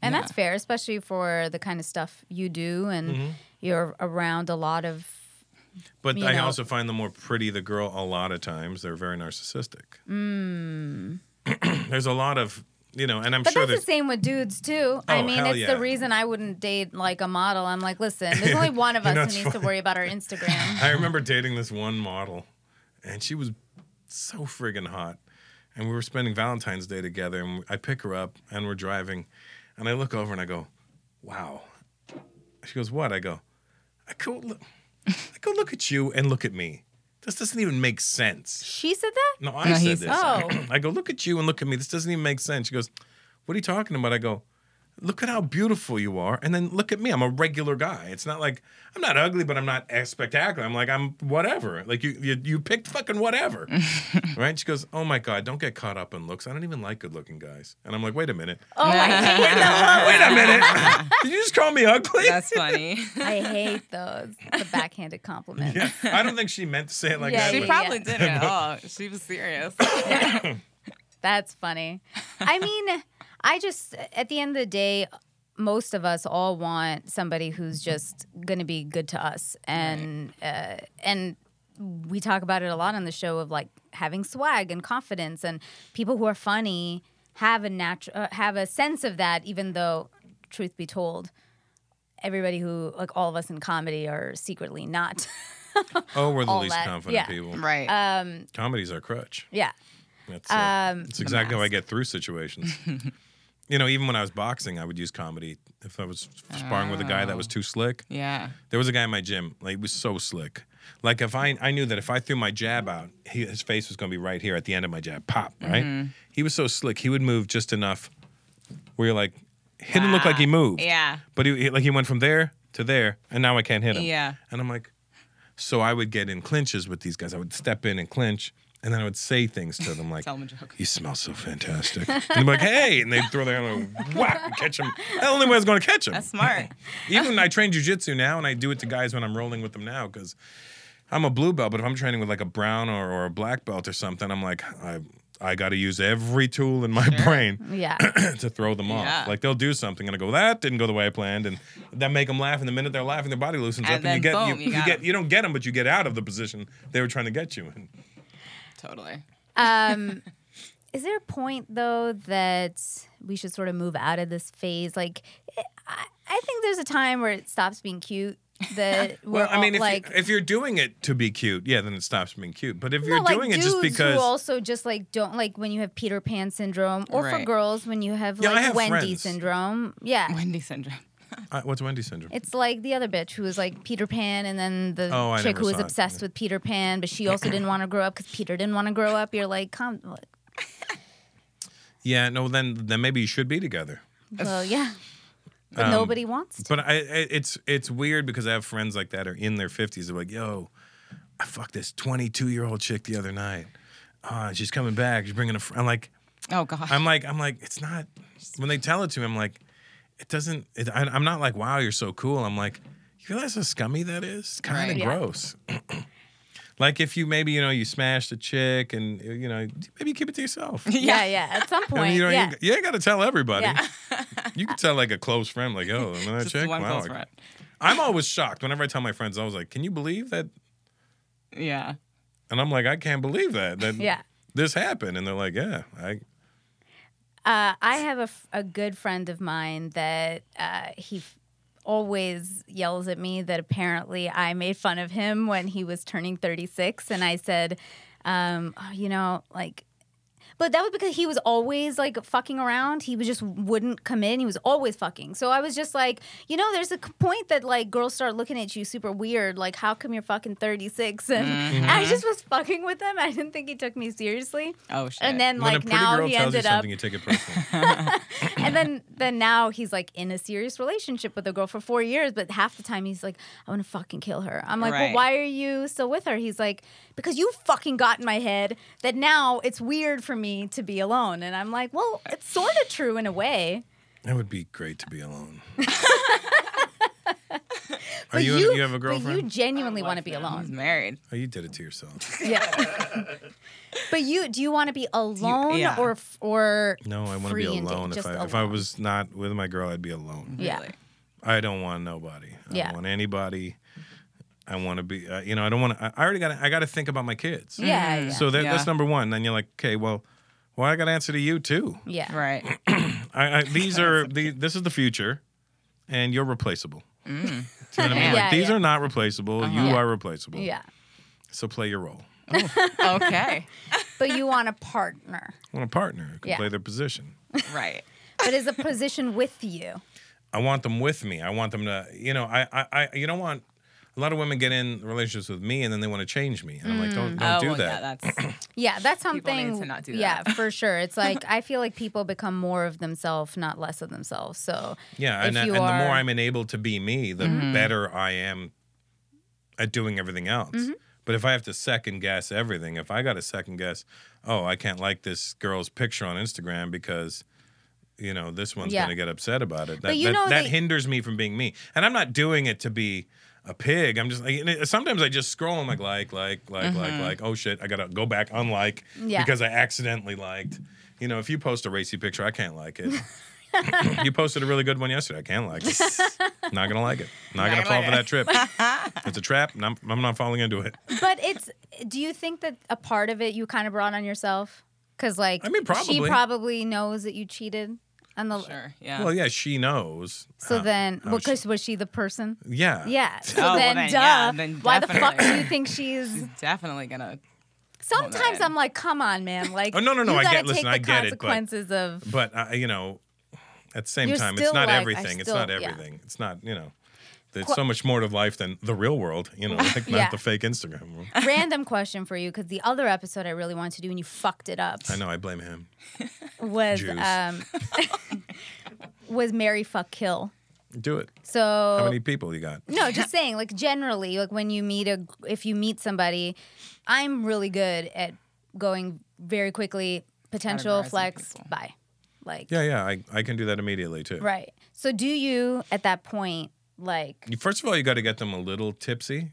And Yeah. that's fair, especially for the kind of stuff you do and you're around a lot of But You I know. also find the more pretty the girl, a lot of times they're very narcissistic. *clears throat* there's a lot of, you know, and I'm Mm. But sure that's the same with dudes too. I Oh, mean, hell it's yeah. the reason I wouldn't date like a model. I'm like, listen, there's *laughs* only one of You us know, who it's needs to funny. worry about our Instagram. *laughs* I remember dating this one model, and she was so friggin' hot. And we were spending Valentine's Day together, and I pick her up, and we're driving, and I look over and I go, "Wow." She goes, "What?" I go, "I go, look, I go, look at you and look at me. This doesn't even make sense." She said that? No, I No, said he this. said- Oh. *clears throat* I go, look at you and look at me. This doesn't even make sense. She goes, what are you talking about? I go, look at how beautiful you are. And then look at me. I'm a regular guy. It's not like I'm not ugly, but I'm not as spectacular. I'm like, I'm whatever. Like you you, you picked fucking whatever. *laughs* right? She goes, oh my God, don't get caught up in looks. I don't even like good looking guys. And I'm like, wait a minute. Oh, I hate *laughs* those. Wait a minute. Did you just call me ugly? That's funny. *laughs* I hate those. The backhanded compliment. yeah. I don't think she meant to say it like Yeah, that. she but- probably didn't at all. She was serious. That's funny. I mean, I just at the end of the day, most of us all want somebody who's just going to be good to us, and uh, and we talk about it a lot on the show of like having swag and confidence, and people who are funny have a natural uh, have a sense of that, even though, truth be told. Everybody who, like all of us in comedy, are secretly not. *laughs* Oh, we're the least that. confident Yeah. people. right. um, Comedy's our crutch. yeah. That's, uh, Um, that's exactly how I get through situations. *laughs* you know, even when I was boxing, I would use comedy. If I was sparring with a guy that was too slick, yeah. there was a guy in my gym, like he was so slick. Like if I I knew that if I threw my jab out, he, his face was going to be right here at the end of my jab, pop, right? Mm-hmm. He was so slick. He would move just enough where you're like, he didn't look like he moved. Yeah. But he, he- like he went from there to there, and now I can't hit him. Yeah. And I'm like, so I would get in clinches with these guys. I would step in and clinch, and then I would say things to them like, *laughs* Tell them a joke. "You smell so fantastic," and I'm like, "Hey!" And they'd throw their hand and whack and catch them. The only way I was going to catch them. That's smart. *laughs* Even I train jujitsu now, and I do it to guys when I'm rolling with them now because I'm a blue belt. But if I'm training with like a brown or, or a black belt or something, I'm like, I I got to use every tool in my brain *laughs* Yeah. *clears throat* to throw them off. Yeah. Like they'll do something and I go, that didn't go the way I planned, and that make them laugh. And the minute they're laughing, their body loosens And up, and you get boom, you, you you got get 'em. you don't get them, but you get out of the position they were trying to get you in. Totally. Um, *laughs* is there a point though that we should sort of move out of this phase? Like, I, I think there's a time where it stops being cute. *laughs* That we're Well, I mean, all, if, like. you, if you're doing it to be cute, yeah, then it stops being cute. But if you're like doing it just because who also just like don't like when you have Peter Pan syndrome, or for girls when you have Yeah, like have Wendy friends. syndrome. Yeah, Wendy syndrome. *laughs* Uh, what's Wendy syndrome? It's like the other bitch who was like Peter Pan, and then the Oh, I chick never who was saw it. obsessed with Peter Pan, but she also didn't want to grow up because Peter didn't want to grow up. You're like, come, *laughs* yeah, no, then then maybe you should be together. well, yeah, *laughs* but Um, nobody wants to. But I, I, it's it's weird because I have friends like that are in their fifties. They're like, "Yo, I fucked this twenty two year old chick the other night. Uh, she's coming back. She's bringing a." Fr-. I'm like, Oh God. I'm like, I'm like, it's not. When they tell it to me, I'm like, it doesn't. It, I, I'm not like, wow, you're so cool. I'm like, you realize how scummy that is? It's kind of Right. Yeah. gross. *clears throat* like if you maybe you know you smashed a chick and you know maybe you keep it to yourself. *laughs* yeah, yeah. At some I point, mean, you know, yeah. you, you ain't got to tell everybody. Yeah. *laughs* You can tell like a close friend, like, "Yo, remember that Just chick?" one Wow, close friend. I'm always shocked whenever I tell my friends. I was like, "Can you believe that?" Yeah. And I'm like, "I can't believe that that *laughs* yeah. this happened." And they're like, "Yeah, I." Uh, I have a, f- a good friend of mine that uh, he f- always yells at me that apparently I made fun of him when he was turning 36. And I said, um, oh, you know, like, But that was because he was always like fucking around. He was just wouldn't come in. He was always fucking. So I was just like, you know, there's a point that like girls start looking at you super weird. Like, how come you're fucking 36? And Mm-hmm. I just was fucking with him. I didn't think he took me seriously. Oh shit. And then when like pretty now girl he tells you ended up you take it personally. *laughs* *laughs* and then then now he's like in a serious relationship with a girl for four years, but half the time he's like, I want to fucking kill her. I'm like, well, why are you still with her? He's like, because you fucking got in my head that now it's weird for me to be alone. And I'm like, well, it's sort of true in a way. it would be great to be alone. *laughs* Are But you, you, have a But you genuinely want to be He's alone. married. oh, you did it to yourself. *laughs* Yeah. but you do you want to be *laughs* alone yeah. or or No, I want to be alone. If Just I if I was not with my girl, I'd be alone. Yeah. I don't want nobody. I Yeah. don't want anybody. I want to be. Uh, you know, I don't want to. I already got. I got to think about my kids. Yeah, yeah. So that, that's number one. Then you're like, okay, well, well, I got to answer to you too. yeah. Right. *clears throat* I, I, these are the. This is the future, and you're replaceable. Mm. See what I mean? Yeah, like, these yeah. are not replaceable. Uh-huh. You Yeah. are replaceable. Yeah. So play your role. Oh, *laughs* okay. But you want a partner. I want a partner who can Yeah. play their position. Right. But is a position with you. I want them with me. I want them to, you know, I, I, I you don't want. A lot of women get in relationships with me and then they want to change me, and I'm like, don't, don't oh, do well, that. Yeah, that's *clears throat* Yeah, that's People need something. to not do that. Yeah, for sure. It's *laughs* like I feel like people become more of themselves, not less of themselves. So Yeah, if and, and you the more I'm enabled to be me, the better I am at doing everything else. Mm-hmm. But if I have to second guess everything, if I got to second guess, oh, I can't like this girl's picture on Instagram because you know this one's Yeah. going to get upset about it. That you that, know that that- hinders me from being me. And I'm not doing it to be a pig. I'm just like it- sometimes I just scroll and like like like like like mm-hmm. like oh shit, I got to go back unlike Yeah. because I accidentally liked. You know, if you post a racy picture, I can't like it. *laughs* you posted a really good one yesterday. I can't like it. *laughs* Not gonna like it. Not, gonna gonna fall like for that trip. it's a trap, and I'm, I'm not falling into it. but it's do you think that a part of it you kind of brought on yourself? Because like I mean, probably. she probably knows that you cheated on the sure. Yeah. Well, yeah, she knows. So how- then, how because was she the person? yeah, Yeah. *laughs* So Oh, well then, then, duh. yeah, then why the fuck do you think she's? definitely gonna. Sometimes. I'm like, come on, man. Like, Oh, no, no, no, I get- listen, I get it, but- consequences of. But uh, you know, at the same You're time, it's not like, I everything. it's still- not yeah. everything. It's not you know. There's so much more to life than the real world. You know, *laughs* like Yeah. not the fake Instagram world. *laughs* Random question for you, because the other episode I really wanted to do and you fucked it up I know. I blame him. *laughs* was um was Marry fuck kill. Do it. So How many people you got? No, just saying, like generally, like when you meet a, if you meet somebody, I'm really good at going very quickly, potential flex, people. bye. Like, Yeah, yeah. I, I can do that immediately too. right. So do you at that point, like, First of all, you got to get them a little tipsy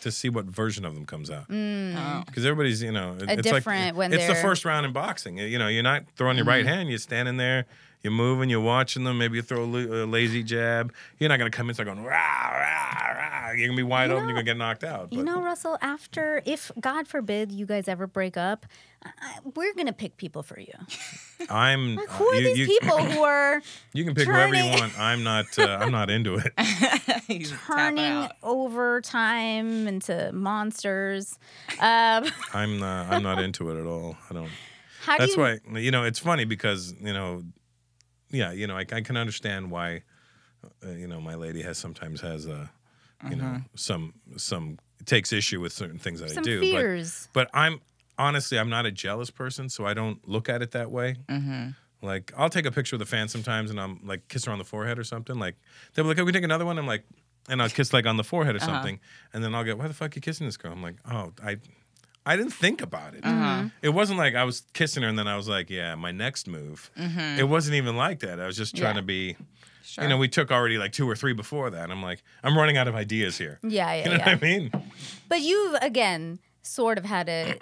to see what version of them comes out. Mm. Oh. Because everybody's, you know, it- it's different like when it's the they're- first round in boxing. You know, you're not throwing your mm-hmm. right hand. You're standing there, you're moving, you're watching them. Maybe you throw a, la- a lazy jab. You're not gonna come in start going rah rah rah. You're gonna be wide You open. know- You're gonna get knocked out. you But- know, Russell, after, if God forbid you guys ever break up, I, we're going to pick people for you. *laughs* I'm. Like, uh, who are you, these you- people *laughs* who are You can pick whoever you want. I'm not. Uh, I'm not into it. *laughs* He's tapping turning over time into monsters? Um, I'm. Uh, I'm not into it at all. I don't. how do That's you, why you know it's funny because you know, yeah, you know I, I can understand why, uh, you know, my lady has sometimes has a, you know, some some takes issue with certain things that some I do. fears? But but I'm honestly I'm not a jealous person, so I don't look at it that way. Mm-hmm. Like I'll take a picture with a fan sometimes, and I'm like kiss her on the forehead or something. Like they'll be like, "Oh, we take another one." I'm like, and I'll kiss like on the forehead or Uh-huh. something, and then I'll get, "Why the fuck you kissing this girl?" I'm like, "Oh, I." I didn't think about it. Uh-huh. It wasn't like I was kissing her and then I was like, "Yeah, my next move." It wasn't even like that. I was just trying Yeah. to be, Sure. you know. We took already like two or three before that. I'm like, I'm running out of ideas here. Yeah, yeah, *laughs* You know yeah. what I mean? But you've again sort of had a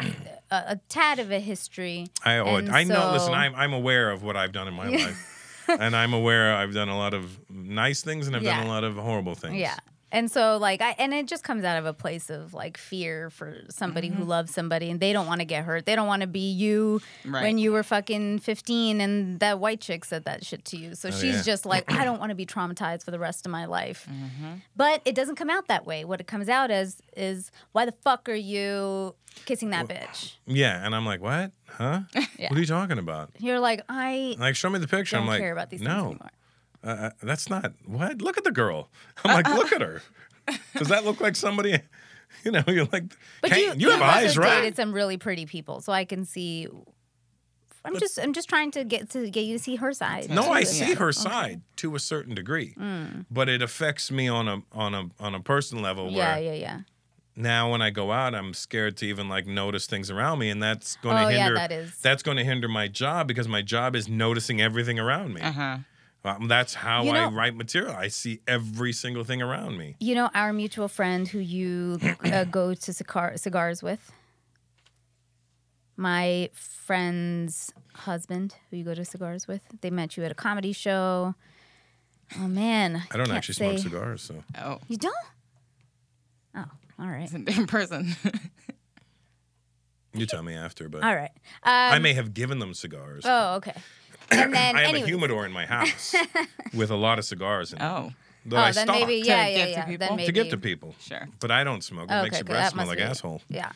a, a tad of a history. I oh, I know. Listen, I'm I'm aware of what I've done in my *laughs* life, and I'm aware I've done a lot of nice things and I've done a lot of horrible things. Yeah. And so like I and it just comes out of a place of like fear for somebody Mm-hmm. who loves somebody and they don't want to get hurt. They don't want to be you Right. when you were fucking 15 and that white chick said that shit to you. So she's Oh, yeah. just like I don't *clears throat* want to be traumatized for the rest of my life. Mm-hmm. But it doesn't come out that way. What it comes out as is why the fuck are you kissing that bitch? Yeah, and I'm like, what? Huh? *laughs* Yeah. What are you talking about? You're like I Like, show me the picture. I'm like, care about these things no, anymore. Uh, uh, that's not what. Look at the girl. *laughs* I'm like, look at her. Does that look like somebody? *laughs* You know, you're like, But can't- you, you, have you've also eyes, right? dated some really pretty people, so I can see. I'm just I'm just trying to get to get you to see her side. No, too. I see Yeah. her side to a certain degree, Mm. but it affects me on a on a on a personal level. Yeah, Where yeah, yeah. now when I go out, I'm scared to even like notice things around me, and that's going to Oh, yeah, hinder. that is. That's going to hinder my job because my job is noticing everything around me. Uh huh. Um, that's how You I write material. I see every single thing around me. You know our mutual friend who you *clears throat* uh, go to cigar- cigars with. My friend's husband, who you go to cigars with, they met you at a comedy show. Oh man, I don't can't actually say- smoke cigars, so Oh, You don't? Oh, all right, it's a different person. you tell me after. But all right. I Um, may have given them cigars. Oh, okay. And *coughs* then I have anyway, a humidor in my house *laughs* with a lot of cigars in it oh, that oh, I then stock maybe yeah, yeah, give to people? Then To maybe to give to people. sure. But I don't smoke. It Okay, makes your breath smell like be- asshole. Yeah.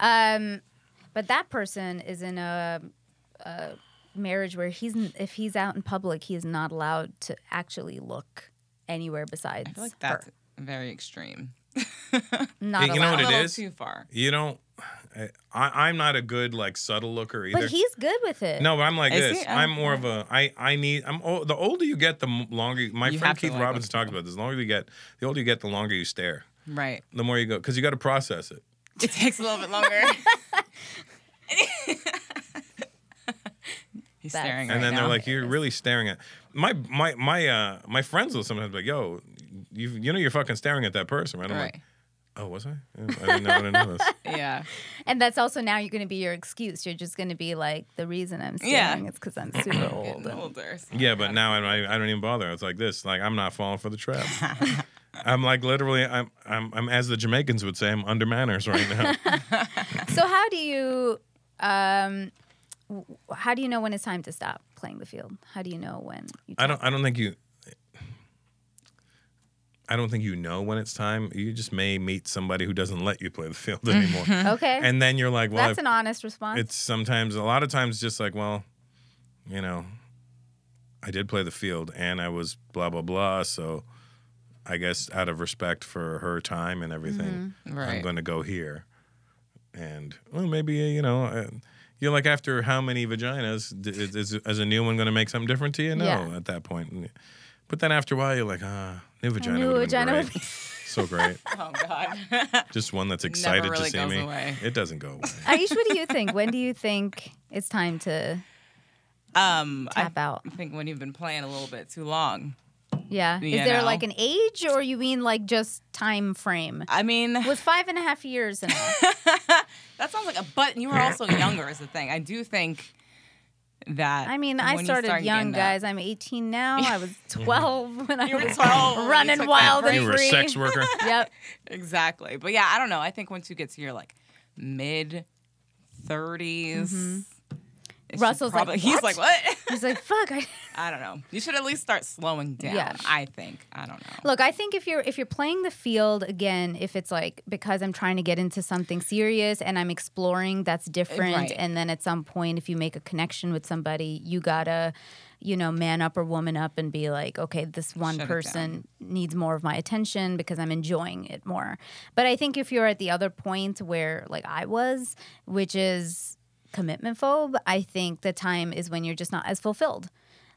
Um, but that person is in a, a marriage where he's if he's out in public, he is not allowed to actually look anywhere besides I feel like that's her. very extreme. *laughs* Not You know allowed. what a little? Too far. You don't. I, I'm not a good like subtle looker either. But he's good with it. no, but I'm like Is this. he? I'm Oh, more of a. I I need. I'm. Oh, the older you get, the m- longer. My You friend have to, Keith like, Robinson talks about this. The longer you get, the older you get, the longer you stare. Right. The more you go, because you got to process it. It takes a little bit longer. *laughs* He's That's- staring and right then now. they're like, "You're really staring at my my my uh my friends will sometimes be like, yo, you you know you're fucking staring at that person, right?" I'm right. Like, "Oh, was I? Yeah, I didn't know. I didn't know this." *laughs* Yeah. And that's also now you're going to be your excuse. You're just going to be like, the reason I'm Yeah. staring is because I'm super old. And- older. so- Yeah, but now I I don't even bother. It's like this. Like I'm not falling for the trap. *laughs* I'm like literally. I'm I'm I'm as the Jamaicans would say. I'm under manners right now. *laughs* So how do you, um, w- how do you know when it's time to stop playing the field? How do you know when? You I don't. I don't think you. I don't think you know when it's time. You just may meet somebody who doesn't let you play the field *laughs* anymore, *laughs* Okay. and then you're like, well, That's I've- an honest response. it's sometimes a lot of times just like well you know i did play the field and i was blah blah blah so i guess out of respect for her time and everything i'm going to go here and well maybe uh, you know uh, you're like after how many vaginas d- is, is, is a new one going to make something different to you no Yeah. at that point but then after a while you're like ah new vagina new would have vagina been would great so great *laughs* Oh God. *laughs* just one that's excited really to see goes me away. it doesn't go away *laughs* Aish, what do you think? When do you think it's time to um, I tap out? I think when you've been playing a little bit too long. Yeah. You Is there know. like an age or you mean like just time frame? I mean, Was five and a half years enough? that sounds like a. But you were also younger, is the thing. I do think that. I mean, I you started start young, guys. I'm 18 now. I was *laughs* 12 when I was 12 *laughs* running wild and you were a free. sex worker *laughs* Yep. Exactly. But yeah, I don't know. I think once you get to your like mid 30s. Mm-hmm. it's Russell's like, probably, he's like, what? He's like, fuck. I, I don't know. You should at least start slowing down. Yeah. I think. I don't know. Look, I think if you're if you're playing the field again, if it's like because I'm trying to get into something serious and I'm exploring, that's different. Right. And then at some point, if you make a connection with somebody, you gotta, you know, man up or woman up and be like, okay, this one Shut person needs more of my attention because I'm enjoying it more. But I think if you're at the other point where like I was, which is commitment phobe, I think the time is when you're just not as fulfilled.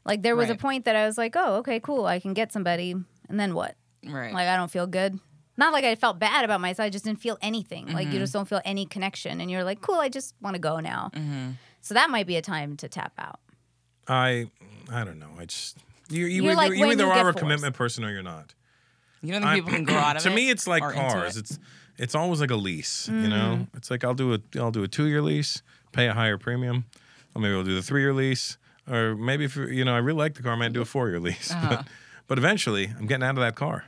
Like there was a point that I was like, oh, okay, cool, I can get somebody, and then what? Right. Like I don't feel good. Not like I felt bad about myself. I just didn't feel anything. Like Mm-hmm. you just don't feel any connection, and you're like, cool. I just want to go now. So that might be a time to tap out. I I don't know. I just you you, You're either, like you when either you are a commitment person or you're not. you don't think I'm- people can grow out *clears throat* of to it? me, it's like cars. it? It's it's always like a lease. You Mm. know, it's like I'll do a I'll do a two year lease, pay a higher premium, or maybe I'll do the three year lease, or maybe if you know I really like the car, I might do a four year lease. Uh-huh. But but eventually, I'm getting out of that car.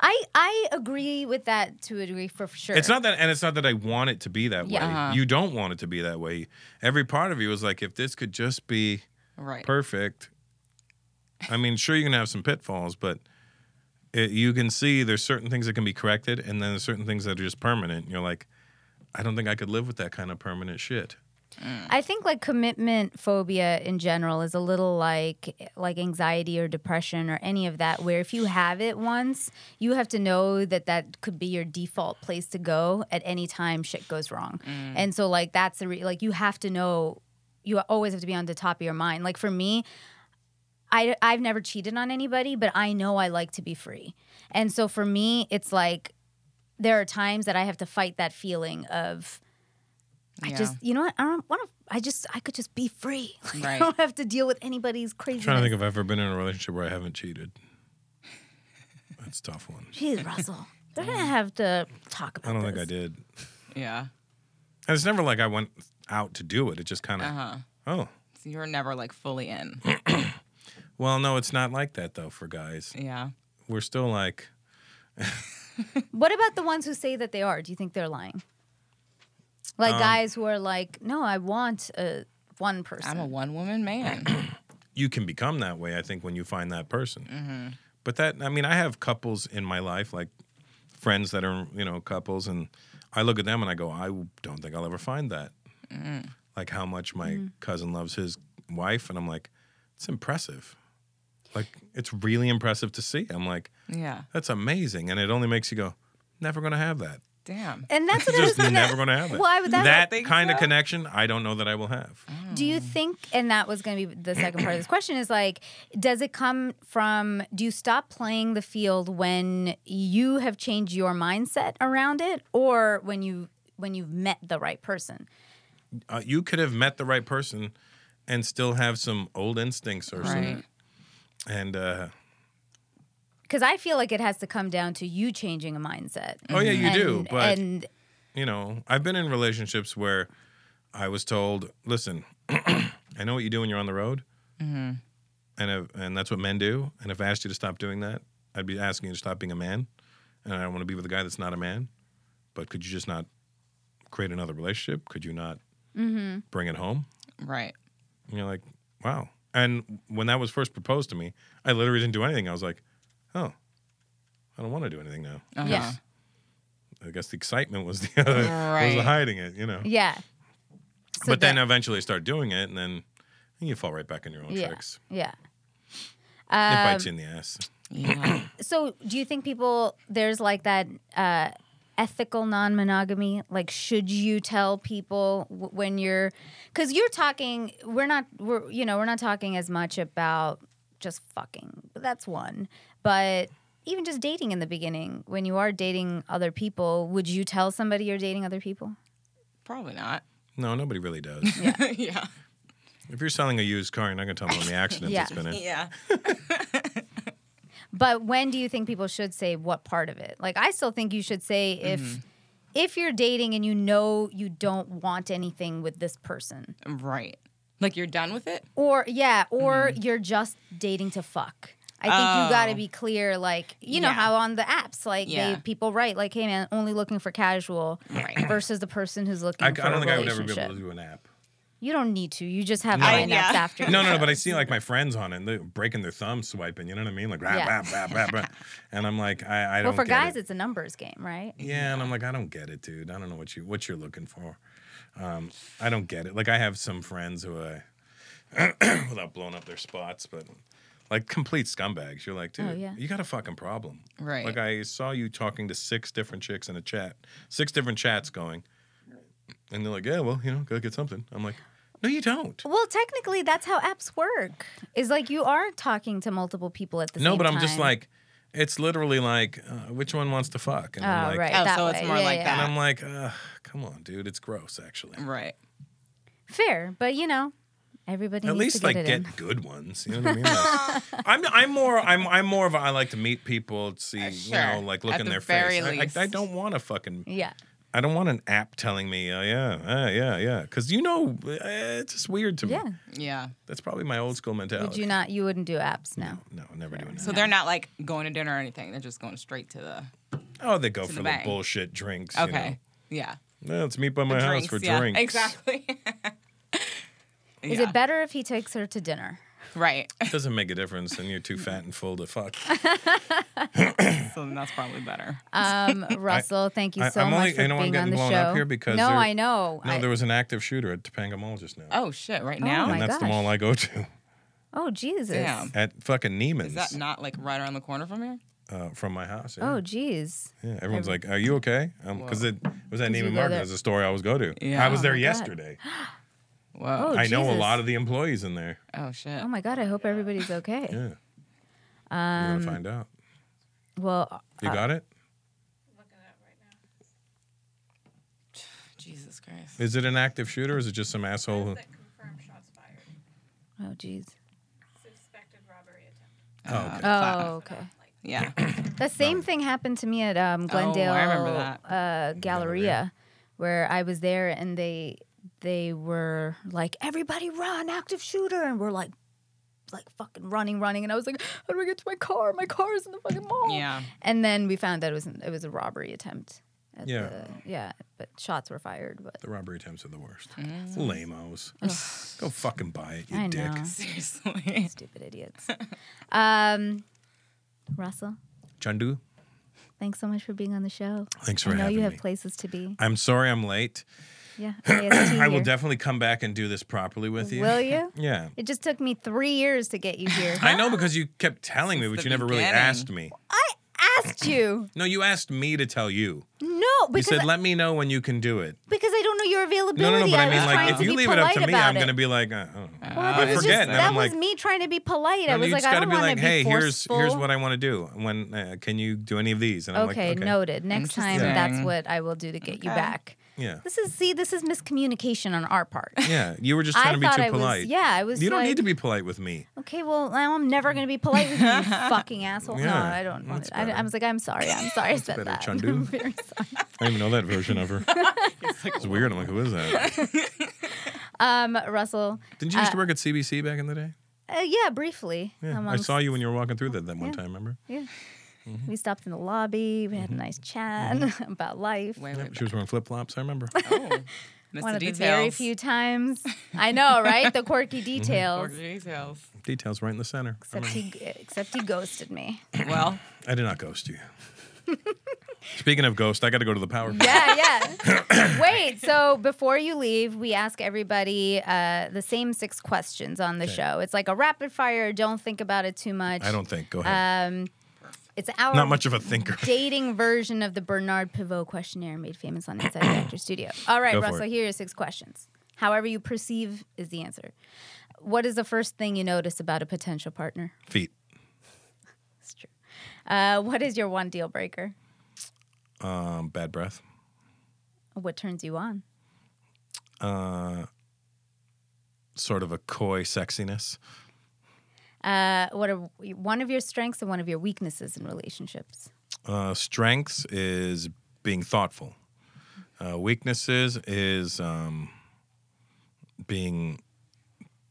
I I agree with that to a degree for sure. It's not that, and it's not that I want it to be that Yeah. way. Uh-huh. You don't want it to be that way. Every part of you is like, if this could just be Right. perfect. I mean, sure, you can have some pitfalls, but it, you can see there's certain things that can be corrected, and then there's certain things that are just permanent. You're like, I don't think I could live with that kind of permanent shit. Mm. I think like commitment phobia in general is a little like like anxiety or depression or any of that where if you have it once, you have to know that that could be your default place to go at any time shit goes wrong. Mm. And so like that's the re- like you have to know you always have to be on the top of your mind. Like for me, I I've never cheated on anybody, but I know I like to be free. And so for me, it's like there are times that I have to fight that feeling of I Yeah. just, you know what? I don't want to. I just, I could just be free. *laughs* Like, I don't have to deal with anybody's craziness. trying to think if I've ever been in a relationship where I haven't cheated. That's a tough one. Jeez, *laughs* Russell, they're gonna have to talk about. That. I don't think. I did. Yeah. And it's never like I went out to do it. It just kind of, Uh huh. oh, So you're never like fully in. *clears throat* well, no, it's not like that though for guys. Yeah. We're still like, *laughs* What about the ones who say that they are? Do you think they're lying? Like Um, guys who are like, no, I want a one person. I'm a one woman man. *clears throat* you can become that way, I think, when you find that person. Mm-hmm. But that, I mean, I have couples in my life, like friends that are, you know, couples, and I look at them and I go, I don't think I'll ever find that. Mm. Like how much my Mm-hmm. cousin loves his wife, and I'm like, it's impressive. Like it's really impressive to see. I'm like, yeah. that's amazing, and it only makes you go, never gonna have that. Damn. and that's *laughs* what I was Just gonna. never gonna have that. Why would that? that think kind of connection, I don't know that I will have. Do you think, and that was going to be the second part of this question, is like, does it come from, do you stop playing the field when you have changed your mindset around it or when you, when you've met the right person? uh, you could have met the right person and still have some old instincts or Right. something. And uh, Because I feel like it has to come down to you changing a mindset. oh yeah, you do. And- But and you know, I've been in relationships where I was told, "Listen, *clears throat* I know what you do when you're on the road, Mm-hmm. and if, and that's what men do. And if I asked you to stop doing that, I'd be asking you to stop being a man. And I don't want to be with a guy that's not a man. But could you just not create another relationship? Could you not Mm-hmm. bring it home?" Right. And you're like, wow. And when that was first proposed to me, I literally didn't do anything. I was like, oh, I don't want to do anything now. Uh-huh. Yeah. I guess the excitement was the other, Right. was hiding it, you know. yeah. So but then eventually start doing it, and then you fall right back in your own Yeah. tricks. yeah. it Um, bites you in the ass. Yeah. *coughs* so do you think people there's like that uh ethical non-monogamy like should you tell people w- when you're because you're talking we're not we're you know we're not talking as much about just fucking but that's one but even just dating in the beginning when you are dating other people would you tell somebody you're dating other people Probably not. No, nobody really does. *laughs* yeah. *laughs* yeah. if you're selling a used car, you're not going to tell them how many accidents Yeah. it's been in. *laughs* Yeah. But when do you think people should say what part of it? Like I still think you should say if mm-hmm. if you're dating and you know you don't want anything with this person. Right. Like you're done with it? Or yeah, or mm-hmm. you're just dating to fuck. I think you got to Oh. be clear like you know Yeah. how on the apps like Yeah. they people write like hey man only looking for casual Right. versus the person who's looking I, I don't a think I would ever be able to do an app. You don't need to. You just have No. line I- apps yeah. after. *laughs* No, no, no. But I see like my friends on it, and they're breaking their thumbs swiping. You know what I mean? Like, rah, Yeah. rah, rah, rah, rah. and I'm like, I, I don't. Well, for get guys, it. it's a numbers game, right? Yeah, and I'm like, I don't get it, dude. I don't know what you what you're looking for. Um, I don't get it. Like I have some friends who I, *clears throat* without blowing up their spots, but like complete scumbags. You're like, dude, Oh, yeah. you got a fucking problem. Right. Like I saw you talking to six different chicks in a chat, six different chats going, and they're like, yeah, well, you know, gotta get something. I'm like, no, you don't. Well, technically, that's how apps work. Is like you are talking to multiple people at the No, same time. No, but. I'm just like, it's literally like, uh, which one wants to fuck? And oh, I'm like, right. Oh, that so it's more Yeah, like yeah. that. and I'm like, uh, come on, dude, it's gross, actually. Right. Fair, but you know, everybody At needs least to like get it get in. good ones. You know what I mean? Like, *laughs* I'm I'm more I'm I'm more of a I like to meet people, see you know like look At in the their very face. I- I, least. I, don't want to fucking Yeah. I don't want an app telling me, oh yeah, uh, yeah, yeah, because you know, uh, it's just weird to me. Yeah. Yeah. That's probably my old school mentality. Would you not? You wouldn't do apps now. No, never doing that. So they're not like going to dinner or anything. They're just going straight to the. oh, they go for the the, bullshit drinks. Okay. Yeah. You know? Let's meet by my The house drinks, for yeah, drinks. Exactly. *laughs* Is Yeah. it better if he takes her to dinner? Right. It *laughs* doesn't make a difference, and you're too fat and full to fuck. *laughs* So then that's probably better. Um, *laughs* Russell, thank you I- so I'm much only- for you know, I'm being on getting the blown show. up here because no, there- I know. No, I- there was an active shooter at Topanga Mall just now. Oh shit! Right Oh now. my and that's the gosh. mall I go to. oh Jesus. Damn. At fucking Neiman's Is that not like right around the corner from here? uh, from my house. Yeah. Oh geez. Yeah, everyone's like, "Are you okay?" Because it was at Did you Neiman go Marcus. there? It's a store I always go to. Yeah. I was Oh there my God. yesterday. *gasps* *gasps* Whoa. Oh, I know a Jesus. lot of the employees in there. Oh shit. Oh my God. I hope everybody's okay. Yeah, we're Um, gonna find out. Well, You uh, got it? I'm at it right now. Jesus Christ. Is it an active shooter? or Is it just some asshole? Who... confirmed shots fired. oh jeez. Suspected robbery attempt. Oh, okay. Oh okay. Yeah. *clears throat* The same thing happened to me at um, Glendale Oh, I remember that. Uh, Galleria, where I was there, and they they were like, "Everybody run, active shooter!" and we're like, like fucking running, running, and I was like, "How do I get to my car? My car is in the fucking mall." Yeah. And then we found that it was it was a robbery attempt. at Yeah. the- yeah, but shots were fired. But The robbery attempts are the worst. Mm. Lamos. *laughs* Go fucking buy it, you I dick. know. Seriously. *laughs* stupid idiots. um, Russell, Chandu, thanks so much for being on the show. thanks for I know having you have me. places to be. I'm sorry I'm late. Yeah, *clears throat* I will definitely come back and do this properly with you. Will you? Yeah. It just took me three years to get you here. I know because you kept telling me, Since but you never really beginning. asked me. I asked you. No, you asked me to tell you. No, because You said, I, let me know when you can do it. because I don't know your availability. No, no, no. But I was mean, like, if you leave it up to me, I'm going to be like, uh, oh. Well, I forget. Just, that I'm was like, me trying to be polite. I was like, I got to don't be want like, to be hey, here's forceful. here's what I want to do. When uh, can you do any of these? And I'm okay, like, okay, noted. Next time, that's what I will do to get you back. Yeah, This is see, this is miscommunication on our part. *laughs* yeah. You were just trying to be too I was- polite. yeah, I was You don't like- need to be polite with me. Okay, well now I'm never gonna be polite with you, you *laughs* fucking asshole. no, Yeah, I don't want it. I. I was like, I'm sorry, I'm sorry, I said better, that. Chandu. *laughs* I'm very sorry. I didn't even know that version of her. it's weird. I'm like, who is that? Um, Russell, Didn't you used to work at CBC back in the day? uh, yeah, briefly. Yeah, I saw you when you were walking through that that one Yeah. time. Remember? Yeah. Mm-hmm. We stopped in the lobby. We had a nice chat *laughs* about life. Wait, wait. She was wearing flip flops. I remember. Oh. Missed *laughs* One the of the very few times. *laughs* I know, right? The quirky details. Or details. Details right in the center. I, Except mean, he, except he ghosted me. *clears throat* Well, I did not ghost you. Speaking of ghost, I got to go to the power. Yeah, yeah. *coughs* Wait, so before you leave, we ask everybody uh, the same six questions on the Okay. show. It's like a rapid fire. Don't think about it too much. I don't think. Go ahead. Um, it's our not much of a thinker. *laughs* dating version of the Bernard Pivot questionnaire made famous on Inside the *clears throat* Actor Studio. All right, Go Russell, here are six questions. However you perceive is the answer. What is the first thing you notice about a potential partner? Feet. *laughs* It's true. Uh, what is your one deal breaker? Um, bad breath. What turns you on? Uh, sort of a coy sexiness. Uh, what are one of your strengths and one of your weaknesses in relationships? Uh, strengths is being thoughtful. Uh, weaknesses is um, being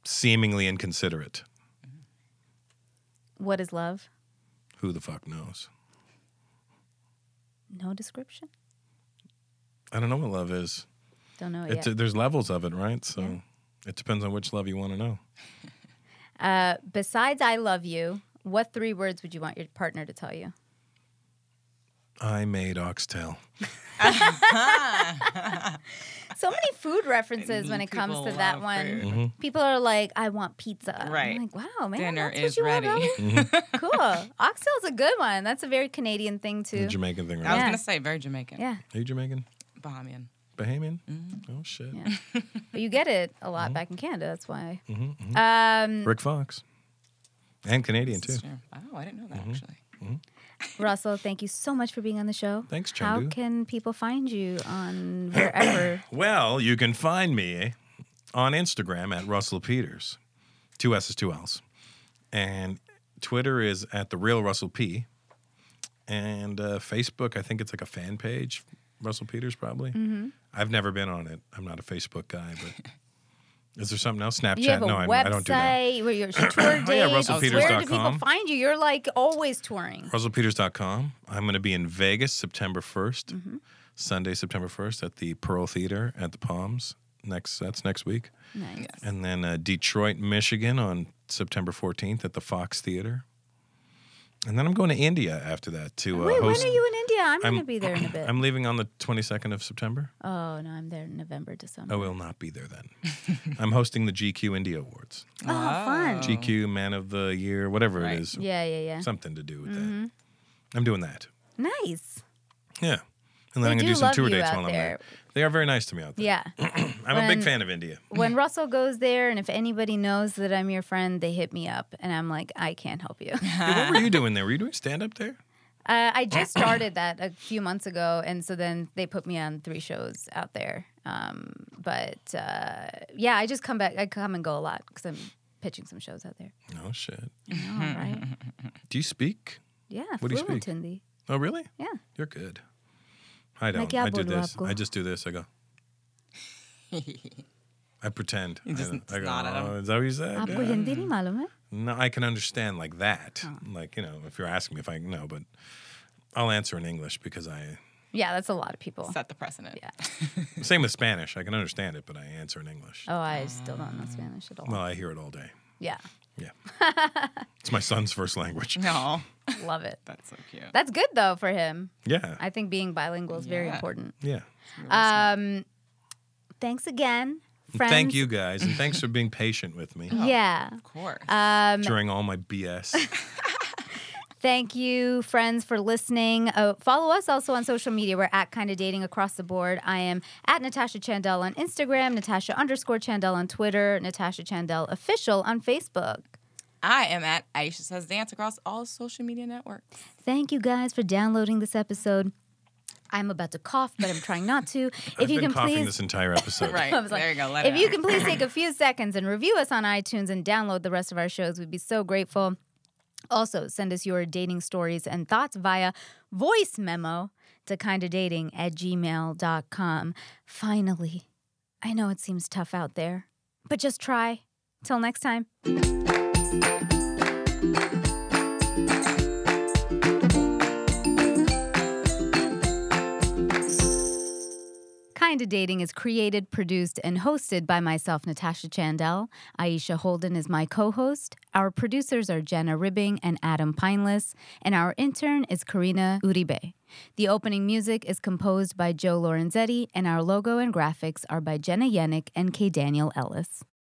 seemingly inconsiderate. What is love? Who the fuck knows? No description. I don't know what love is. Don't know It, yet. there's levels of it, right? So Yeah. it depends on which love you want to know. Uh, besides "I love you," what three words would you want your partner to tell you? I made oxtail. *laughs* So many food references when it comes to that one. Mm-hmm. People are like, "I want pizza." Right. I'm like, wow, man, Dinner that's is what you ready. Want, Mm-hmm. *laughs* cool. Oxtail's a good one. That's a very Canadian thing The too. Jamaican thing, I was Yeah. gonna say very Jamaican. Yeah, Are you Jamaican? Bahamian. Bahamian? Mm-hmm. Oh shit. yeah. *laughs* but you get it a Mm-hmm. lot back in Canada. That's why. Mhm, Um, Rick Fox. And Canadian too. True. Oh, I didn't know that Mm-hmm. actually. *laughs* Russell, thank you so much for being on the show. Thanks, Charlie. How can people find you on wherever? *coughs* Well, you can find me on Instagram at Russell Peters, two S's, two L's, and Twitter is at the real Russell P, and uh, Facebook I think it's like a fan page, Russell Peters probably. Mm-hmm. I've never been on it. I'm not a Facebook guy, but *laughs* is there something else? Snapchat? You have a no, I, website I don't do that. where you're *coughs* tour dates. Oh, yeah, Where do people find you? You're like always touring. RussellPeters.com. I'm going to be in Vegas September 1st, Mm-hmm. Sunday, September 1st at the Pearl Theater at the Palms. Next, that's next week. Nice. And then uh, Detroit, Michigan on September 14th at the Fox Theater. And then I'm going to India after that to uh, Wait, when are you in India? I'm, I'm- going to be there in a *coughs* bit. I'm leaving on the 22nd of September. oh no, I'm there in November, December. I will not be there then. *laughs* I'm hosting the GQ India Awards. Oh, fun. GQ Man of the Year, whatever Right. it is. Yeah, yeah, yeah. Something to do with Mm-hmm. that. I'm doing that. Nice. Yeah. And then They I'm going do to do some love tour you dates out while I'm there. there. They are very nice to me out there. Yeah. *clears throat* I'm a big fan of India. *clears throat* when Russell goes there, and if anybody knows that I'm your friend, they hit me up, and I'm like, I can't help you. *laughs* Hey, what were you doing there? Were you doing stand up there? Uh, I just started that a few months ago, and so then they put me on three shows out there. Um, but uh, yeah, I just come back. I come and go a lot because I'm pitching some shows out there. No shit. All right. *laughs* Do you speak? Yeah, What do you fluent speak? Hindi. Oh, really? Yeah. You're good. I don't. kya I do bolu this. aapko? I just do this. I go. I pretend. *laughs* You just I, I go, nod at him. "Oh, is that what you said? आपको Yeah." Hindi नहीं मालूम है? No, I can understand like that. Oh. Like, you know, if you're asking me if I know, but I'll answer in English because I. Yeah, that's a lot of people. Set the precedent. Yeah. *laughs* Same with Spanish. I can understand it, but I answer in English. Oh, I still don't know Spanish at all. Well, I hear it all day. Yeah, Yeah. *laughs* it's my son's first language. No, love it. *laughs* that's so cute. That's good though for him. Yeah. I think being bilingual is very Yeah. important. Yeah. Um, thanks again, friends. Thank you guys, and thanks for being patient with me *laughs* Yeah. of course. Um, during all my BS. Thank you, friends, for listening. Uh, follow us also on social media. We're at Kinda Dating across the board. I am at Natasha Chandel on Instagram, Natasha underscore Chandel on Twitter, Natasha Chandel official on Facebook. I am at Aisha Says Dance across all social media networks. Thank you guys for downloading this episode. I'm about to cough, but I'm trying not to. *laughs* If I've you been can coughing please this entire episode. *laughs* Right. I was like, there you go. Let if it you out. can please take a *laughs* few seconds and review us on iTunes and download the rest of our shows, we'd be so grateful. Also, send us your dating stories and thoughts via voice memo to kindadating at gmail.com. Finally, I know it seems tough out there, but just try. Till next time. Kinda Dating is created, produced, and hosted by myself, Natasha Chandel. Aisha Holden is my co host. Our producers are Jenna Ribbing and Adam Pineless, and our intern is Karina Uribe. The opening music is composed by Joe Lorenzetti, and our logo and graphics are by Jenna Yannick and K. Daniel Ellis.